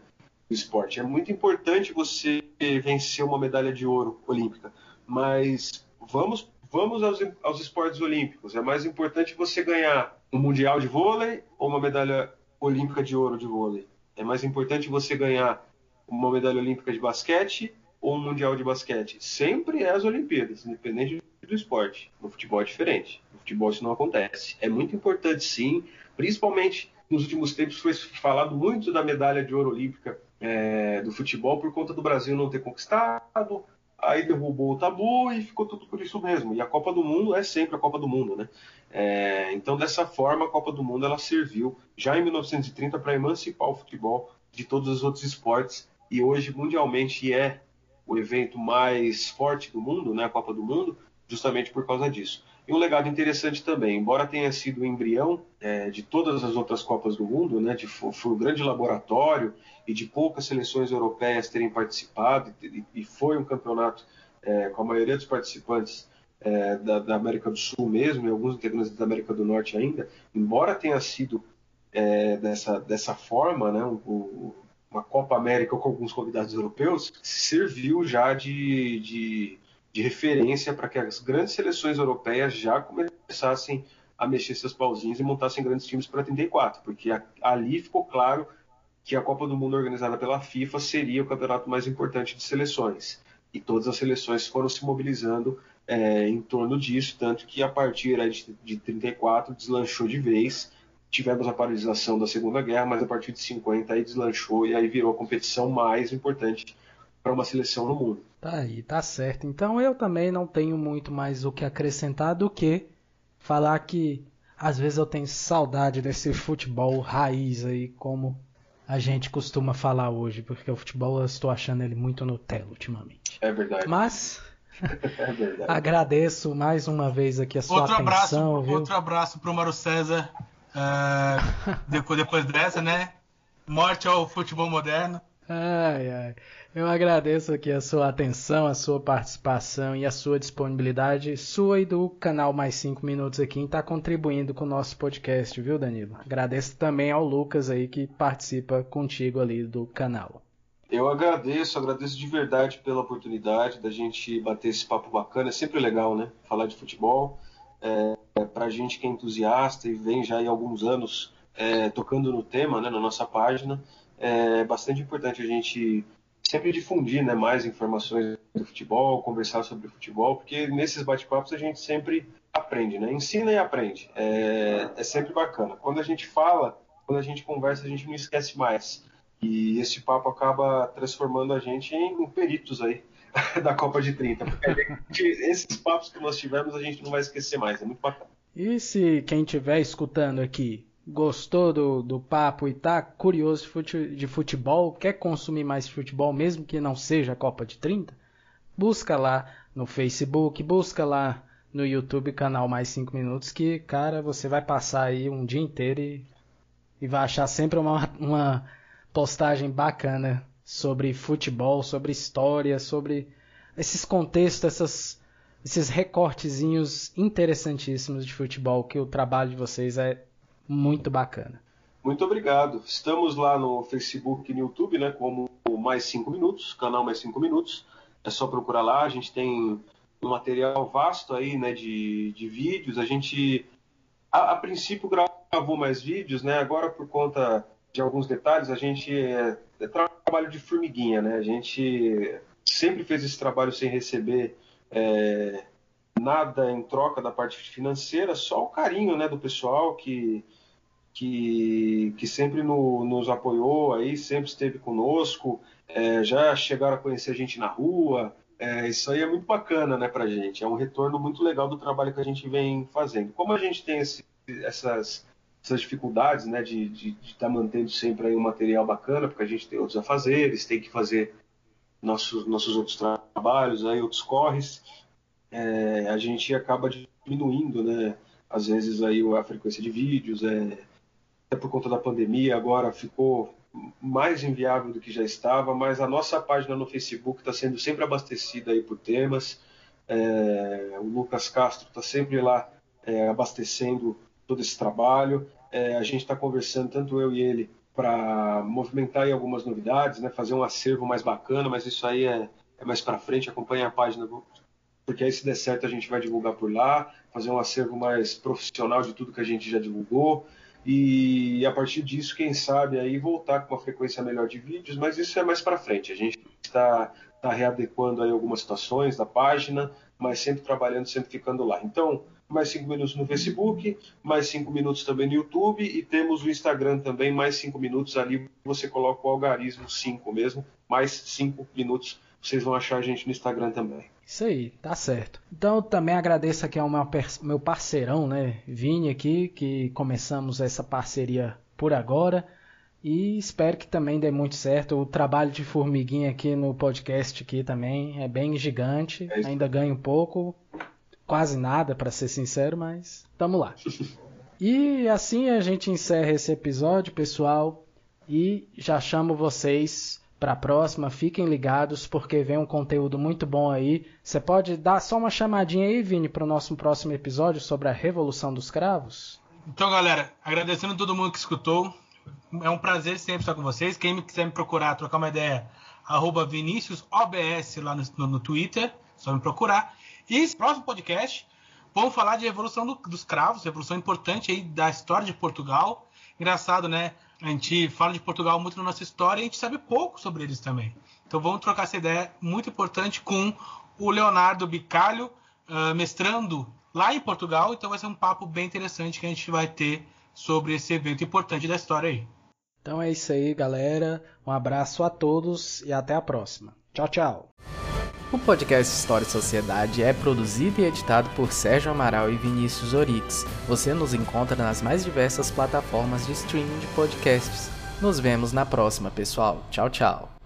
do esporte. É muito importante você vencer uma medalha de ouro olímpica, mas vamos, vamos aos, aos esportes olímpicos. É mais importante você ganhar um mundial de vôlei ou uma medalha olímpica de ouro de vôlei? É mais importante você ganhar uma medalha olímpica de basquete ou um mundial de basquete? Sempre é as Olimpíadas, independente do esporte. No futebol é diferente. No futebol isso não acontece. É muito importante, sim, principalmente nos últimos tempos foi falado muito da medalha de ouro olímpica é, do futebol por conta do Brasil não ter conquistado, aí derrubou o tabu e ficou tudo por isso mesmo. E a Copa do Mundo é sempre a Copa do Mundo, né? É, então, dessa forma, a Copa do Mundo ela serviu já em 1930 para emancipar o futebol de todos os outros esportes e hoje mundialmente é o evento mais forte do mundo, né? A Copa do Mundo, justamente por causa disso. E um legado interessante também, embora tenha sido o embrião é, de todas as outras Copas do Mundo, né, de, foi um grande laboratório e de poucas seleções europeias terem participado, e, e foi um campeonato é, com a maioria dos participantes é, da, da, América do Sul mesmo, e alguns integrantes da América do Norte ainda, embora tenha sido é, dessa, dessa forma, né, um, uma Copa América com alguns convidados europeus, serviu já de, de de referência para que as grandes seleções europeias já começassem a mexer seus pauzinhos e montassem grandes times para 34, porque ali ficou claro que a Copa do Mundo organizada pela FIFA seria o campeonato mais importante de seleções. E todas as seleções foram se mobilizando é, em torno disso, tanto que a partir de, de 34 deslanchou de vez. Tivemos a paralisação da Segunda Guerra, mas a partir de 50 aí deslanchou e aí virou a competição mais importante para uma seleção no mundo. Tá aí, tá certo. Então eu também não tenho muito mais o que acrescentar do que falar que às vezes eu tenho saudade desse futebol raiz aí, como a gente costuma falar hoje, porque o futebol eu estou achando ele muito Nutella ultimamente. É verdade. Mas é agradeço mais uma vez aqui a sua outro atenção. Abraço, viu? Outro abraço pro Mário César uh, depois dessa, né? Morte ao futebol moderno. Ai, ai. Eu agradeço aqui a sua atenção, a sua participação e a sua disponibilidade, sua e do canal Mais 5 Minutos aqui, em estar tá contribuindo com o nosso podcast, viu, Danilo? Agradeço também ao Lucas aí que participa contigo ali do canal. Eu agradeço, agradeço de verdade pela oportunidade da gente bater esse papo bacana. É sempre legal, né? Falar de futebol. É, é pra gente que é entusiasta e vem já em alguns anos é, tocando no tema, né, na nossa página, é bastante importante a gente sempre difundir né, mais informações do futebol, conversar sobre futebol, porque nesses bate-papos a gente sempre aprende, né? Ensina e aprende. É, é sempre bacana. Quando a gente fala, quando a gente conversa, a gente não esquece mais. E esse papo acaba transformando a gente em peritos aí da Copa de 30. Porque esses papos que nós tivemos a gente não vai esquecer mais. É muito bacana. E se quem estiver escutando aqui gostou do, do papo e tá curioso de, fute, de futebol, quer consumir mais futebol, mesmo que não seja a Copa de 30, busca lá no Facebook, busca lá no YouTube, canal Mais 5 Minutos, que, cara, você vai passar aí um dia inteiro e, e vai achar sempre uma, uma postagem bacana sobre futebol, sobre história, sobre esses contextos, essas, esses recortezinhos interessantíssimos de futebol, que o trabalho de vocês é muito bacana. Muito obrigado. Estamos lá no Facebook e no YouTube, né? Como Mais 5 Minutos, canal Mais 5 Minutos. É só procurar lá. A gente tem um material vasto aí, né? De, de vídeos. A gente, a, a princípio, gravou mais vídeos, né? Agora, por conta de alguns detalhes, a gente é, é trabalho de formiguinha, né? A gente sempre fez esse trabalho sem receber é, nada em troca da parte financeira, só o carinho, né? Do pessoal que que, que sempre no, nos apoiou aí, sempre esteve conosco, é, já chegaram a conhecer a gente na rua. É, isso aí é muito bacana né, para a gente. É um retorno muito legal do trabalho que a gente vem fazendo. Como a gente tem esse, essas, essas dificuldades né, de estar tá mantendo sempre aí um material bacana, porque a gente tem outros afazeres, tem que fazer nossos, nossos outros trabalhos, aí, outros corres, é, a gente acaba diminuindo, né? Às vezes aí a frequência de vídeos, é, até por conta da pandemia, agora ficou mais inviável do que já estava, mas a nossa página no Facebook está sendo sempre abastecida aí por temas. É, o Lucas Castro está sempre lá é, abastecendo todo esse trabalho. É, a gente está conversando, tanto eu e ele, para movimentar algumas novidades, né, fazer um acervo mais bacana, mas isso aí é, é mais para frente. Acompanhe a página, porque aí se der certo a gente vai divulgar por lá, fazer um acervo mais profissional de tudo que a gente já divulgou e a partir disso, quem sabe aí voltar com uma frequência melhor de vídeos, mas isso é mais para frente. A gente está tá readequando aí algumas situações da página, mas sempre trabalhando, sempre ficando lá. Então, mais cinco minutos no Facebook, mais cinco minutos também no YouTube e temos o Instagram também, mais cinco minutos ali. Você coloca o algarismo 5 mesmo, mais cinco minutos. Vocês vão achar a gente no Instagram também. Isso aí, tá certo. Então também agradeço aqui ao meu parceirão, né, Vini aqui, que começamos essa parceria por agora. E espero que também dê muito certo. O trabalho de formiguinha aqui no podcast aqui também é bem gigante. É Ainda ganho um pouco, quase nada para ser sincero, mas tamo lá. E assim a gente encerra esse episódio, pessoal, e já chamo vocês para a próxima. Fiquem ligados porque vem um conteúdo muito bom aí. Você pode dar só uma chamadinha aí, Vini, para o nosso próximo episódio sobre a Revolução dos Cravos? Então, galera, agradecendo todo mundo que escutou. É um prazer sempre estar com vocês. Quem quiser me procurar, trocar uma ideia, arroba lá no, no, no Twitter, só me procurar. E esse próximo podcast, vamos falar de Revolução do, dos Cravos, revolução importante aí da história de Portugal. Engraçado, né? A gente fala de Portugal muito na nossa história e a gente sabe pouco sobre eles também. Então vamos trocar essa ideia muito importante com o Leonardo Bicalho, uh, mestrando lá em Portugal. Então vai ser um papo bem interessante que a gente vai ter sobre esse evento importante da história aí. Então é isso aí, galera. Um abraço a todos e até a próxima. Tchau, tchau. O podcast História e Sociedade é produzido e editado por Sérgio Amaral e Vinícius Orix. Você nos encontra nas mais diversas plataformas de streaming de podcasts. Nos vemos na próxima, pessoal. Tchau, tchau.